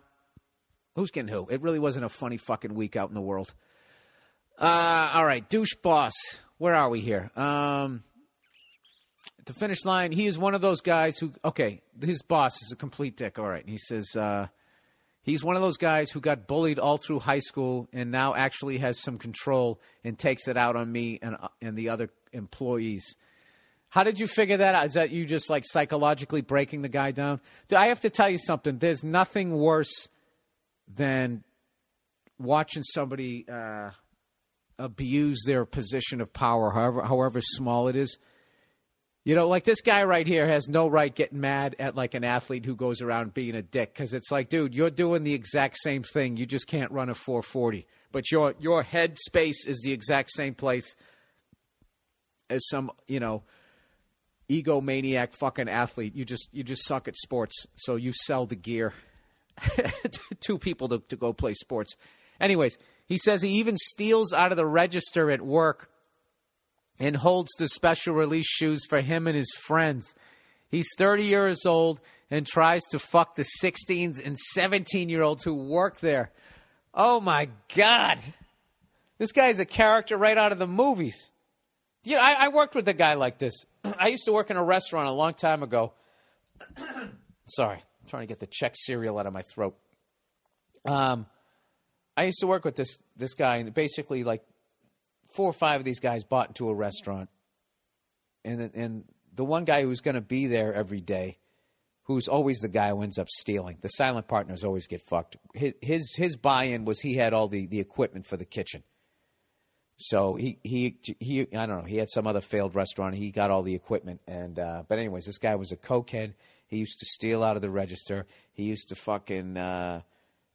who's getting who? It really wasn't a funny fucking week out in the world. Uh, all right, douche boss. Where are we here? Um, the finish line. He is one of those guys who, okay, his boss is a complete dick. All right. He says, uh, he's one of those guys who got bullied all through high school and now actually has some control and takes it out on me and, uh, and the other employees. How did you figure that out? Is that you just like psychologically breaking the guy down? I have to tell you something. There's nothing worse than watching somebody uh, abuse their position of power, however, however small it is. You know, like this guy right here has no right getting mad at like an athlete who goes around being a dick because it's like, dude, you're doing the exact same thing. You just can't run a 440, but your your head space is the exact same place as some, you know, egomaniac fucking athlete. You just you just suck at sports, so you sell the gear to people to, to go play sports. Anyways, he says he even steals out of the register at work and holds the special release shoes for him and his friends. He's 30 years old and tries to fuck the 16s and 17 year olds who work there. Oh my God. This guy's a character right out of the movies. You know, I, I worked with a guy like this. I used to work in a restaurant a long time ago. Sorry, I'm trying to get the Chex cereal out of my throat. Um, I used to work with this this guy, and basically, like four or five of these guys bought into a restaurant, and and the one guy who's going to be there every day, who's always the guy who ends up stealing. The silent partners always get fucked. His his, his buy-in was he had all the the equipment for the kitchen. So he he he I don't know. He had some other failed restaurant. He got all the equipment, and uh, but anyways, this guy was a cokehead. He used to steal out of the register. He used to fucking uh,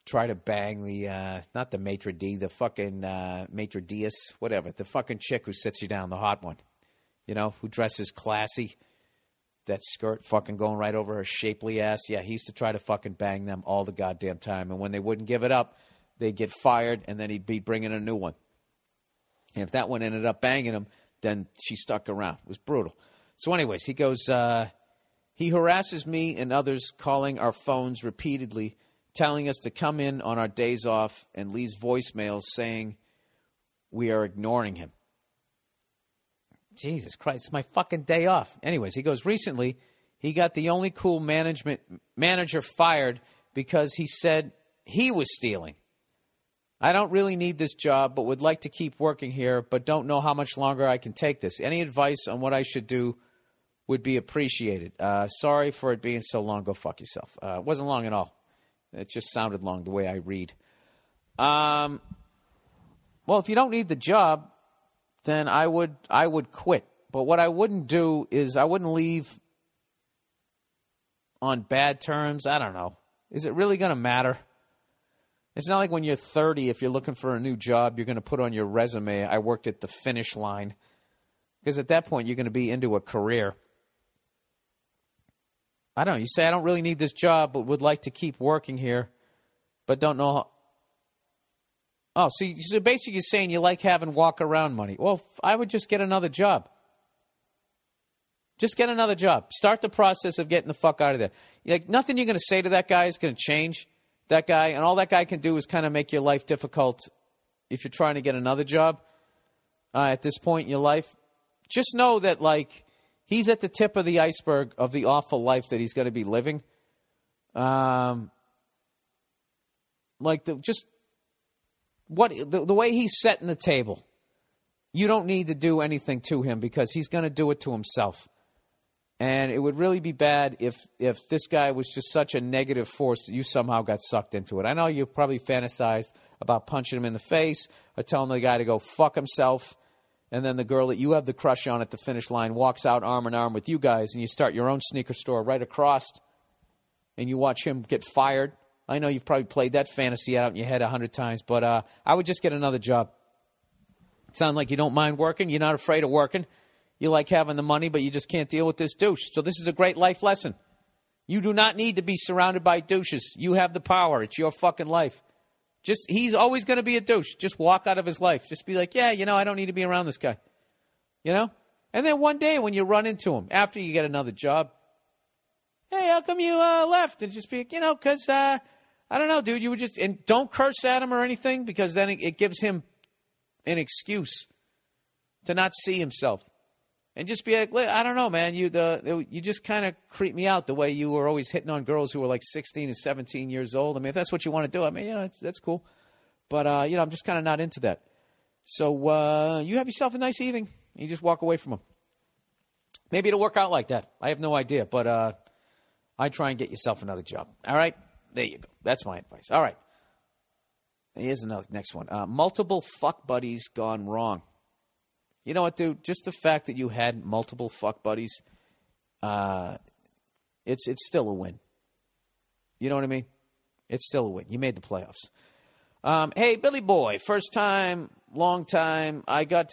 try to bang the uh, not the maitre d, the fucking uh, maitre dias, whatever, the fucking chick who sits you down, the hot one, you know, who dresses classy. That skirt fucking going right over her shapely ass. Yeah, he used to try to fucking bang them all the goddamn time, and when they wouldn't give it up, they'd get fired, and then he'd be bringing a new one. And if that one ended up banging him, then she stuck around. It was brutal. So, anyways, he goes, uh, he harasses me and others, calling our phones repeatedly, telling us to come in on our days off, and leaves voicemails saying we are ignoring him. Jesus Christ, it's my fucking day off. Anyways, he goes, recently, he got the only cool management manager fired because he said he was stealing. I don't really need this job, but would like to keep working here, but don't know how much longer I can take this. Any advice on what I should do would be appreciated. Uh, sorry for it being so long. Go fuck yourself. Uh, it wasn't long at all. It just sounded long the way I read. Um, well, if you don't need the job, then I would I would quit. But what I wouldn't do is I wouldn't leave on bad terms. I don't know. Is it really going to matter? It's not like when you're 30, if you're looking for a new job, you're going to put on your resume, I worked at the finish line. Because at that point, you're going to be into a career. I don't know. You say, I don't really need this job, but would like to keep working here, but don't know how. Oh, so, you, so basically you're saying you like having walk around money. Well, I would just get another job. Just get another job. Start the process of getting the fuck out of there. Like nothing you're going to say to that guy is going to change that guy, and all that guy can do is kind of make your life difficult if you're trying to get another job uh, at this point in your life. Just know that like he's at the tip of the iceberg of the awful life that he's going to be living. Um, like the just what the, the way he's setting the table. You don't need to do anything to him because he's going to do it to himself. And it would really be bad if if this guy was just such a negative force that you somehow got sucked into it. I know you probably fantasized about punching him in the face or telling the guy to go fuck himself, and then the girl that you have the crush on at the finish line walks out arm in arm with you guys, and you start your own sneaker store right across, and you watch him get fired. I know you've probably played that fantasy out in your head a hundred times, but uh, I would just get another job. Sound like you don't mind working? You're not afraid of working. You like having the money, but you just can't deal with this douche. So this is a great life lesson. You do not need to be surrounded by douches. You have the power. It's your fucking life. Just he's always going to be a douche. Just walk out of his life. Just be like, yeah, you know, I don't need to be around this guy. You know? And then one day when you run into him after you get another job, hey, how come you uh, left? And just be, like, you know, because uh, I don't know, dude. You would just and don't curse at him or anything because then it, it gives him an excuse to not see himself and just be like, I don't know, man. You the you just kind of creep me out the way you were always hitting on girls who were like 16 and 17 years old. I mean, if that's what you want to do, I mean, you know, that's, that's cool. But uh, you know, I'm just kind of not into that. So uh, you have yourself a nice evening. You just walk away from them. Maybe it'll work out like that. I have no idea, but uh, I try and get yourself another job. All right, there you go. That's my advice. All right. Here's another next one. Uh, multiple fuck buddies gone wrong. You know what, dude? Just the fact that you had multiple fuck buddies, uh, it's it's still a win. You know what I mean? It's still a win. You made the playoffs. Um, hey, Billy Boy, first time, long time. I got.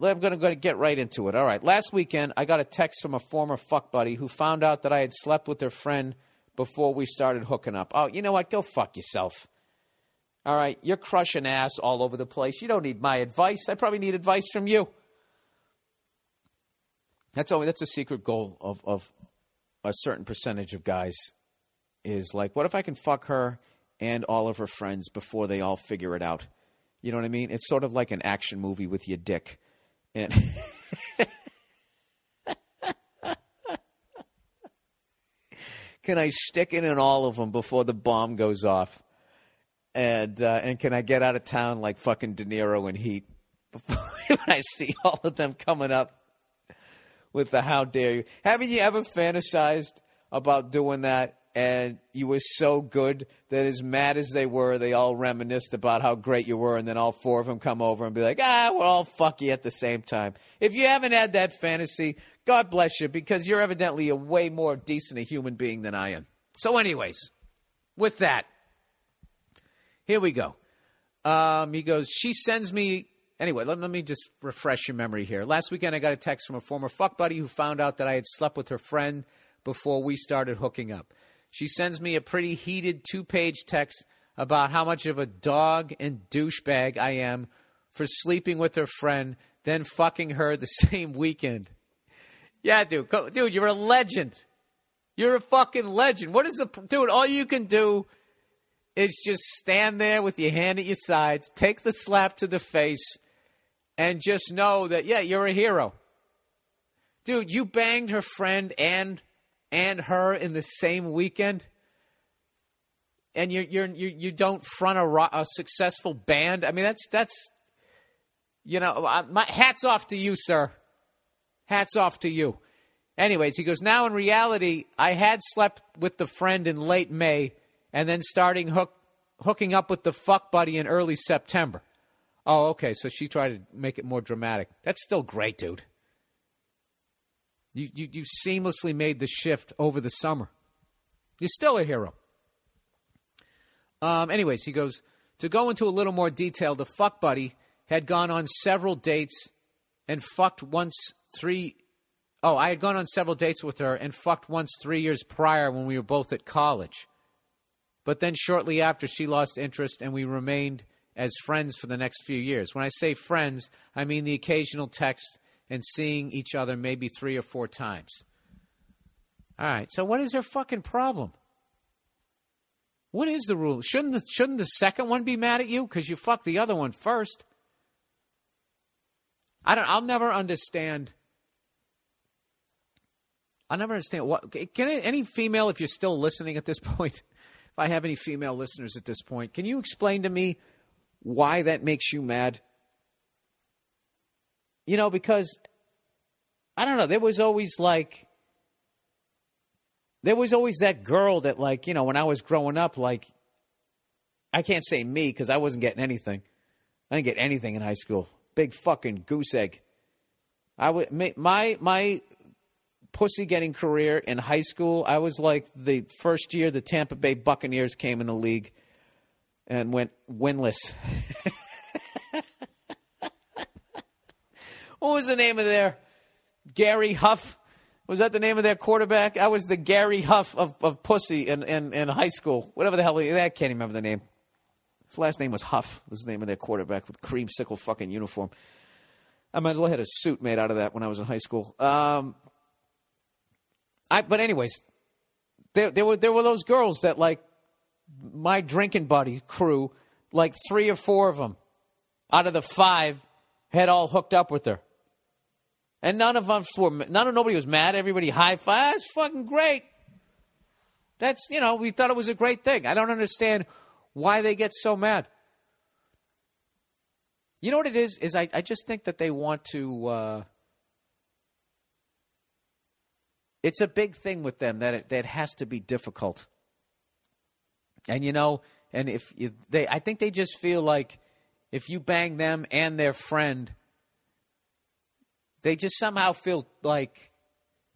I'm going to get right into it. All right. Last weekend, I got a text from a former fuck buddy who found out that I had slept with their friend before we started hooking up. Oh, you know what? Go fuck yourself. All right, you're crushing ass all over the place. You don't need my advice. I probably need advice from you. That's only that's a secret goal of of a certain percentage of guys is like, what if I can fuck her and all of her friends before they all figure it out? You know what I mean? It's sort of like an action movie with your dick. And can I stick it in all of them before the bomb goes off? And uh, and can I get out of town like fucking De Niro in Heat before when I see all of them coming up with the how dare you. Haven't you ever fantasized about doing that and you were so good that as mad as they were, they all reminisced about how great you were and then all four of them come over and be like, ah, we're all fucky at the same time. If you haven't had that fantasy, God bless you because you're evidently a way more decent a human being than I am. So anyways, with that, here we go. Um, he goes, she sends me. Anyway, let, let me just refresh your memory here. Last weekend, I got a text from a former fuck buddy who found out that I had slept with her friend before we started hooking up. She sends me a pretty heated two page text about how much of a dog and douchebag I am for sleeping with her friend, then fucking her the same weekend. Yeah, dude. Dude, you're a legend. You're a fucking legend. What is the. Dude, all you can do is just stand there with your hand at your sides, take the slap to the face, and just know that, yeah, you're a hero. Dude, you banged her friend and and her in the same weekend, and you're, you're, you you don't front a, ro- a successful band. I mean, that's that's you know, uh, my hats off to you, sir. Hats off to you. Anyways, he goes, now in reality, I had slept with the friend in late May and then starting hook, hooking up with the fuck buddy in early September. Oh, okay. So she tried to make it more dramatic. That's still great, dude. You, you, you seamlessly made the shift over the summer. You're still a hero. Um, anyways, he goes, to go into a little more detail, the fuck buddy had gone on several dates and fucked once three oh i had gone on several dates with her and fucked once three years prior when we were both at college but then shortly after she lost interest and we remained as friends for the next few years when i say friends i mean the occasional text and seeing each other maybe three or four times all right so what is her fucking problem what is the rule shouldn't the, shouldn't the second one be mad at you because you fucked the other one first I don't. I'll never understand. I'll never understand what. Can any female, if you're still listening at this point, if I have any female listeners at this point, can you explain to me why that makes you mad? You know, because I don't know. There was always like, there was always that girl that, like, you know, when I was growing up, like, I can't say me because I wasn't getting anything. I didn't get anything in high school. Big fucking goose egg. I would my my pussy getting career in high school. I was like the first year the Tampa Bay Buccaneers came in the league and went winless. what was the name of their Gary Huff? Was that the name of their quarterback? I was the Gary Huff of, of pussy in, in, in high school. Whatever the hell. he- I can't remember the name. His last name was Huff. Was the name of their quarterback with creamsicle fucking uniform. I might as well had a suit made out of that when I was in high school. Um, I, but anyways, there, there were there were those girls that like my drinking buddy crew, like three or four of them out of the five had all hooked up with her, and none of us were none of nobody was mad. Everybody high five. That's fucking great. That's you know we thought it was a great thing. I don't understand why they get so mad. You know what it is? Is I, I just think that they want to. Uh, it's a big thing with them that it, that has to be difficult. And you know, and if you, they, I think they just feel like if you bang them and their friend, they just somehow feel like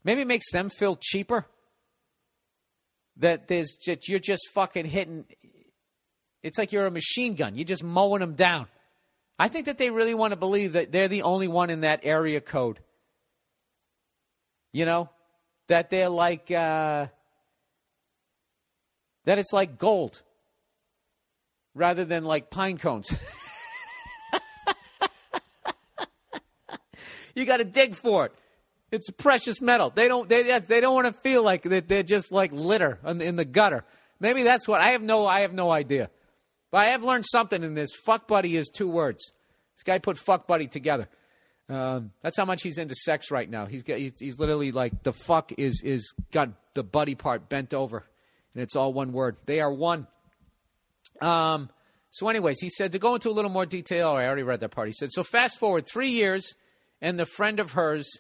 maybe it makes them feel cheaper. That there's just, you're just fucking hitting. It's like you're a machine gun. You're just mowing them down. I think that they really want to believe that they're the only one in that area code. You know, that they're like uh, that. It's like gold rather than like pine cones. you got to dig for it. It's a precious metal. They don't. They they don't want to feel like. They're just like litter in the gutter. Maybe that's what I have no. I have no idea. But I have learned something in this. Fuck buddy is two words. This guy put fuck buddy together. Um, that's how much he's into sex right now. He's got, he's, he's literally like the fuck is is got the buddy part bent over, and it's all one word. They are one. Um. So, anyways, he said to go into a little more detail. I already read that part. He said so. Fast forward three years, and the friend of hers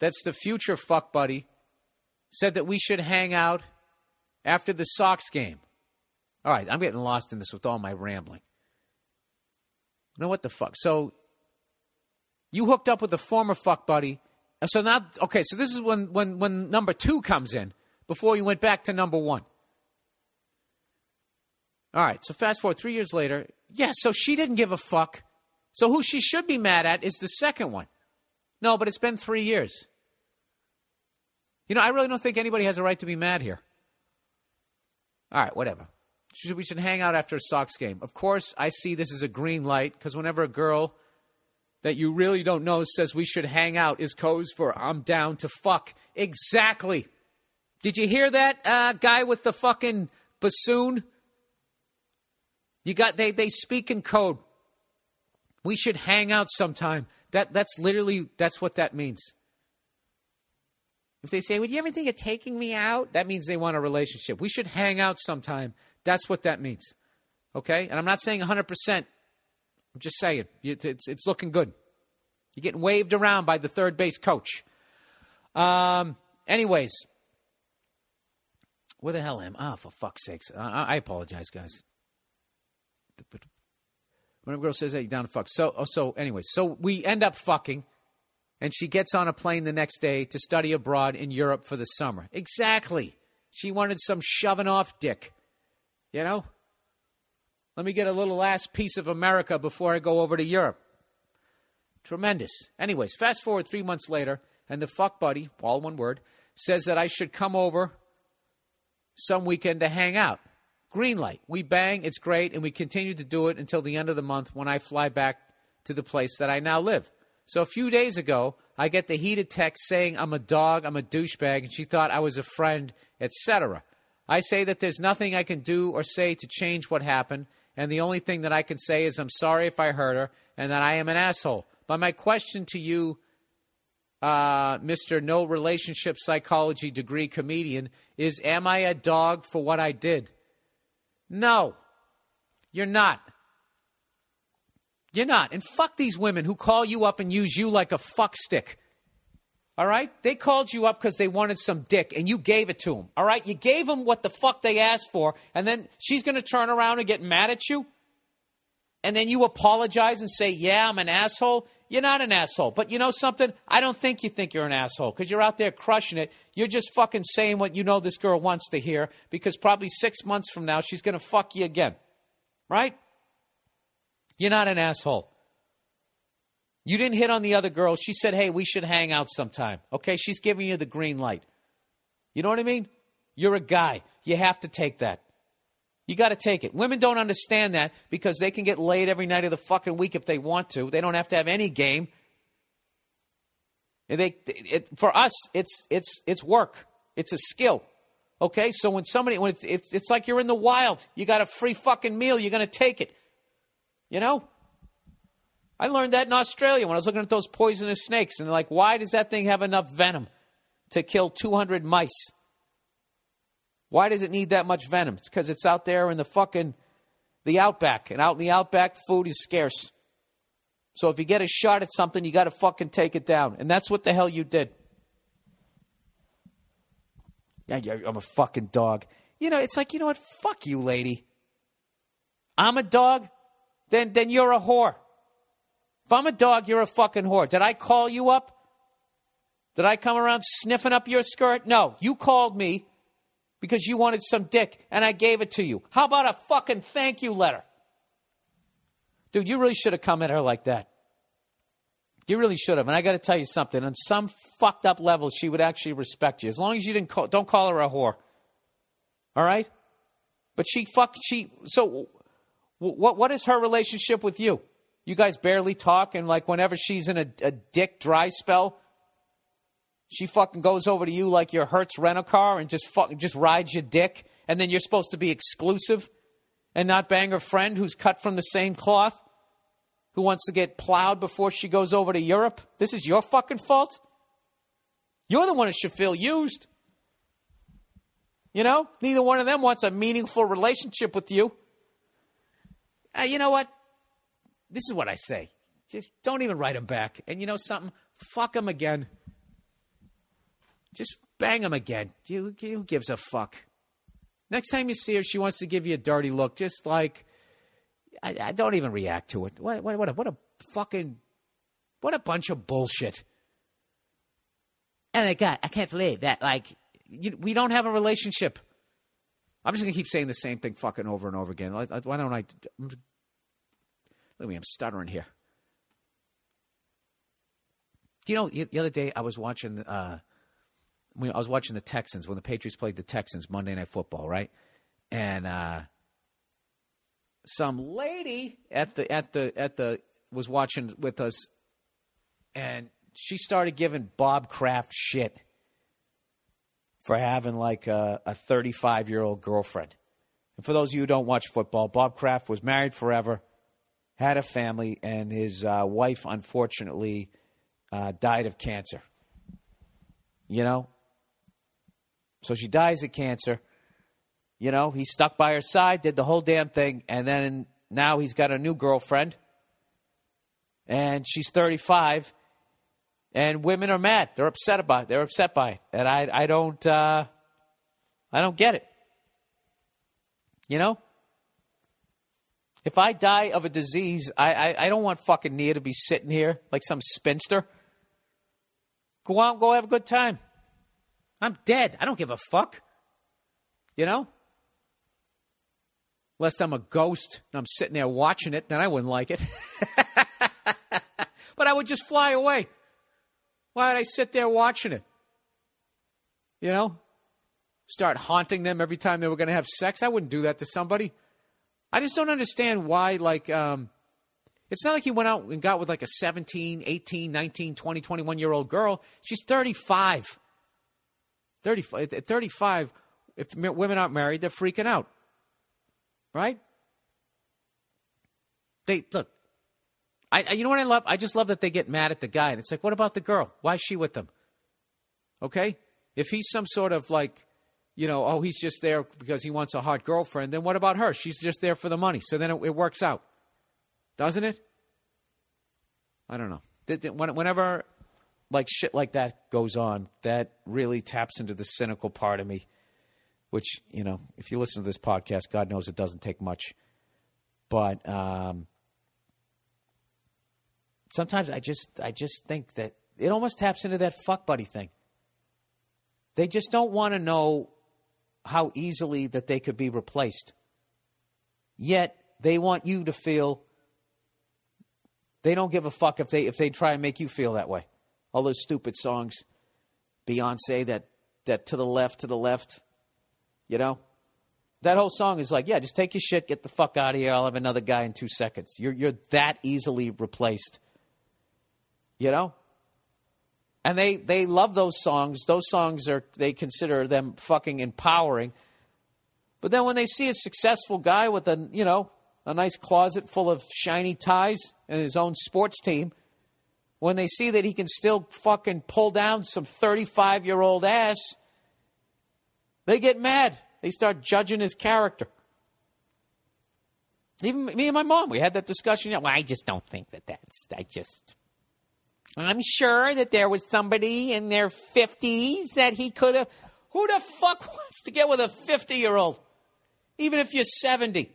that's the future fuck buddy, said that we should hang out after the Sox game. All right, I'm getting lost in this with all my rambling. You know what the fuck? So you hooked up with a former fuck buddy. So now, okay, so this is when when when number two comes in before you went back to number one. All right, so fast forward three years later. Yeah, so she didn't give a fuck. So who she should be mad at is the second one. No, but it's been three years. You know, I really don't think anybody has a right to be mad here. All right, whatever. We should hang out after a Sox game. Of course, I see this as a green light because whenever a girl that you really don't know says we should hang out is codes for I'm down to fuck. Exactly. Did you hear that uh, guy with the fucking bassoon? You got they they speak in code. We should hang out sometime. That that's literally that's what that means. If they say, "Would you ever think of taking me out?" That means they want a relationship. We should hang out sometime. That's what that means. Okay? And I'm not saying 100%. I'm just saying it's it's, looking good. You're getting waved around by the third base coach. Um anyways, where the hell am I? Oh, for fuck's sakes. I, I apologize, guys. But when a girl says, "Hey, down to fuck," so oh, so anyway, so we end up fucking, and she gets on a plane the next day to study abroad in Europe for the summer. Exactly. She wanted some shoving off dick, you know. Let me get a little last piece of America before I go over to Europe. Tremendous. Anyways, fast forward three months later, and the fuck buddy, all one word, says that I should come over some weekend to hang out. Green light. We bang, it's great, and we continue to do it until the end of the month when I fly back to the place that I now live. So a few days ago, I get the heated text saying I'm a dog, I'm a douchebag, and she thought I was a friend, etc. I say that there's nothing I can do or say to change what happened, and the only thing that I can say is I'm sorry if I hurt her and that I am an asshole. But my question to you uh, Mr. No Relationship Psychology degree comedian is Am I a dog for what I did? No, you're not. You're not. And fuck these women who call you up and use you like a fuck stick. All right? They called you up because they wanted some dick and you gave it to them. All right? You gave them what the fuck they asked for, and then she's going to turn around and get mad at you? and then you apologize and say, Yeah, I'm an asshole, you're not an asshole. But you know something? I don't think you think you're an asshole because you're out there crushing it. You're just fucking saying what you know this girl wants to hear because probably six months from now she's going to fuck you again. Right? You're not an asshole. You didn't hit on the other girl. She said, Hey, we should hang out sometime. Okay? She's giving you the green light. You know what I mean? You're a guy. You have to take that. You got to take it. Women don't understand that because they can get laid every night of the fucking week if they want to. They don't have to have any game. And they, it, for us, it's it's it's work. It's a skill. Okay, so when somebody, when it's, it's, it's like you're in the wild, you got a free fucking meal, you're going to take it. You know. I learned that in Australia when I was looking at those poisonous snakes, and like, why does that thing have enough venom to kill 200 mice? Why does it need that much venom? It's because it's out there in the fucking the outback, and out in the outback, food is scarce. So if you get a shot at something, you got to fucking take it down, and that's what the hell you did. Yeah, I'm a fucking dog. You know, it's like you know what? Fuck you, lady. I'm a dog. Then then you're a whore. If I'm a dog, you're a fucking whore. Did I call you up? Did I come around sniffing up your skirt? No, you called me because you wanted some dick and I gave it to you. How about a fucking thank you letter? Dude, you really should have come at her like that. You really should have. And I got to tell you something. On some fucked up level, she would actually respect you. As long as you didn't call, don't call her a whore. All right? But she fuck she so what what is her relationship with you? You guys barely talk and like whenever she's in a, a dick dry spell, she fucking goes over to you like your Hertz rental car and just fucking just rides your dick, and then you're supposed to be exclusive and not bang her friend who's cut from the same cloth, who wants to get plowed before she goes over to Europe. This is your fucking fault. You're the one who should feel used. You know, neither one of them wants a meaningful relationship with you. Uh, you know what? This is what I say. Just don't even write them back. And you know something? Fuck them again. Just bang him again. Who gives a fuck? Next time you see her, she wants to give you a dirty look. Just like, I, I don't even react to it. What, what, what, a, what a fucking, what a bunch of bullshit. And I got, I can't believe that. Like, you, we don't have a relationship. I'm just gonna keep saying the same thing fucking over and over again. Why don't I? Look at me, I'm stuttering here. Do you know the other day I was watching? Uh, I was watching the Texans when the Patriots played the Texans Monday Night Football, right? And uh, some lady at the at the at the was watching with us, and she started giving Bob Kraft shit for having like a 35 year old girlfriend. And for those of you who don't watch football, Bob Kraft was married forever, had a family, and his uh, wife unfortunately uh, died of cancer. You know? So she dies of cancer. You know, he stuck by her side, did the whole damn thing, and then now he's got a new girlfriend. And she's 35, and women are mad. They're upset about it. They're upset by it, and I I don't uh, I don't get it. You know, if I die of a disease, I, I I don't want fucking Nia to be sitting here like some spinster. Go out, go have a good time. I'm dead. I don't give a fuck. You know. Lest I'm a ghost and I'm sitting there watching it, then I wouldn't like it. but I would just fly away. Why would I sit there watching it? You know? Start haunting them every time they were going to have sex? I wouldn't do that to somebody. I just don't understand why, like, um, it's not like he went out and got with like a 17, 18, 19, 20, 21 year old girl. She's 35. 35. At 35, if women aren't married, they're freaking out. Right? They, look, I, I, you know what I love? I just love that they get mad at the guy, and it's like, what about the girl? Why is she with them? Okay, if he's some sort of like, you know, oh, he's just there because he wants a hot girlfriend, then what about her? She's just there for the money. So then it, it works out, doesn't it? I don't know. Whenever like shit like that goes on, that really taps into the cynical part of me. Which you know, if you listen to this podcast, God knows it doesn't take much. But um, sometimes I just I just think that it almost taps into that fuck buddy thing. They just don't want to know how easily that they could be replaced. Yet they want you to feel they don't give a fuck if they if they try and make you feel that way. All those stupid songs, Beyonce that that to the left, to the left, you know. That whole song is like, yeah, just take your shit, get the fuck out of here. I'll have another guy in two seconds. You're you're that easily replaced you know and they they love those songs. Those songs are they consider them fucking empowering. But then when they see a successful guy with a you know a nice closet full of shiny ties and his own sports team when they see that he can still fucking pull down some 35 year old ass they get mad. They start judging his character. Even me and my mom we had that discussion. Well i just don't think that that's i just I'm sure that there was somebody in their 50s that he could have. Who the fuck wants to get with a 50 year old? Even if you're 70.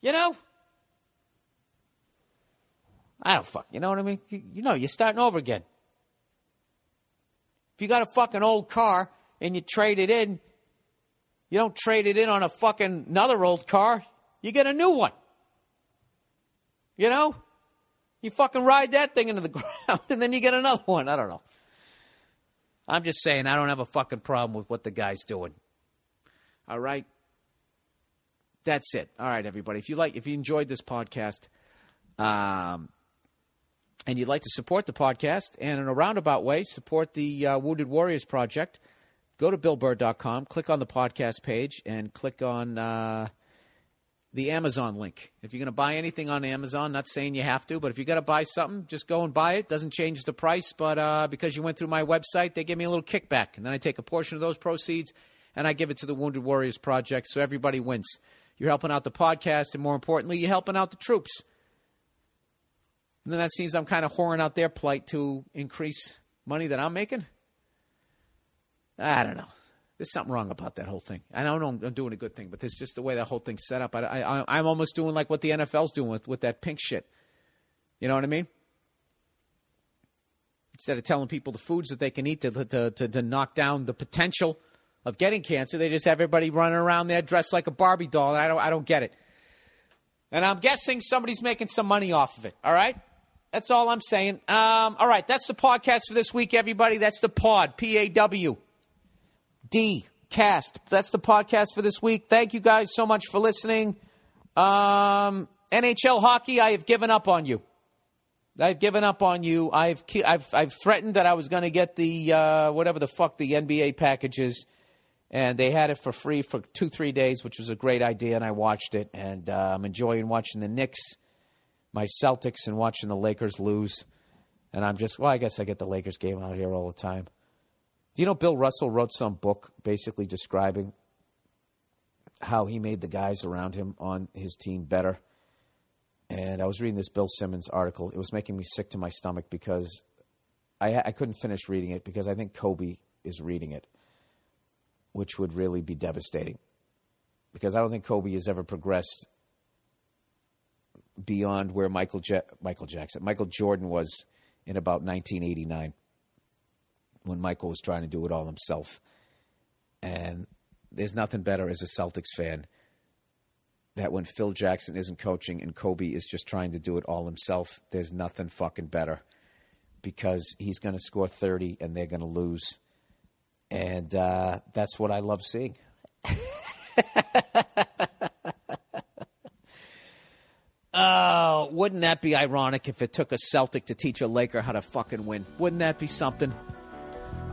You know? I don't fuck. You know what I mean? You, you know, you're starting over again. If you got a fucking old car and you trade it in, you don't trade it in on a fucking another old car. You get a new one. You know? You fucking ride that thing into the ground and then you get another one. I don't know. I'm just saying, I don't have a fucking problem with what the guy's doing. All right. That's it. All right, everybody. If you like, if you enjoyed this podcast, um, and you'd like to support the podcast and in a roundabout way support the uh, Wounded Warriors Project, go to BillBurr.com, click on the podcast page, and click on uh, the Amazon link. If you're going to buy anything on Amazon, not saying you have to, but if you got to buy something, just go and buy it. Doesn't change the price, but uh, because you went through my website, they give me a little kickback, and then I take a portion of those proceeds and I give it to the Wounded Warriors Project, so everybody wins. You're helping out the podcast, and more importantly, you're helping out the troops. And then that seems I'm kind of whoring out their plight to increase money that I'm making. I don't know. There's something wrong about that whole thing. I don't know I'm doing a good thing, but it's just the way that whole thing's set up. I, I, I'm almost doing like what the NFL's doing with, with that pink shit. You know what I mean? Instead of telling people the foods that they can eat to, to, to, to knock down the potential of getting cancer, they just have everybody running around there dressed like a Barbie doll, and I don't, I don't get it. And I'm guessing somebody's making some money off of it. All right? That's all I'm saying. Um, all right, that's the podcast for this week, everybody. That's the pod, P A W D cast. That's the podcast for this week. Thank you guys so much for listening. Um, NHL hockey, I have given up on you. I've given up on you. I've I've I've threatened that I was going to get the uh, whatever the fuck the NBA packages, and they had it for free for two three days, which was a great idea, and I watched it, and uh, I'm enjoying watching the Knicks, my Celtics, and watching the Lakers lose, and I'm just well, I guess I get the Lakers game out here all the time. Do you know Bill Russell wrote some book basically describing how he made the guys around him on his team better? and I was reading this Bill Simmons article. It was making me sick to my stomach because I, I couldn't finish reading it because I think Kobe is reading it, which would really be devastating. Because I don't think Kobe has ever progressed beyond where Michael ja- Michael Jackson, Michael Jordan was in about 1989 when Michael was trying to do it all himself. And there's nothing better as a Celtics fan that when Phil Jackson isn't coaching and Kobe is just trying to do it all himself, there's nothing fucking better because he's going to score 30 and they're going to lose. And uh, that's what I love seeing. oh, wouldn't that be ironic if it took a Celtic to teach a Laker how to fucking win? Wouldn't that be something?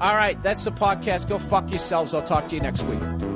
All right, that's the podcast. Go fuck yourselves. I'll talk to you next week.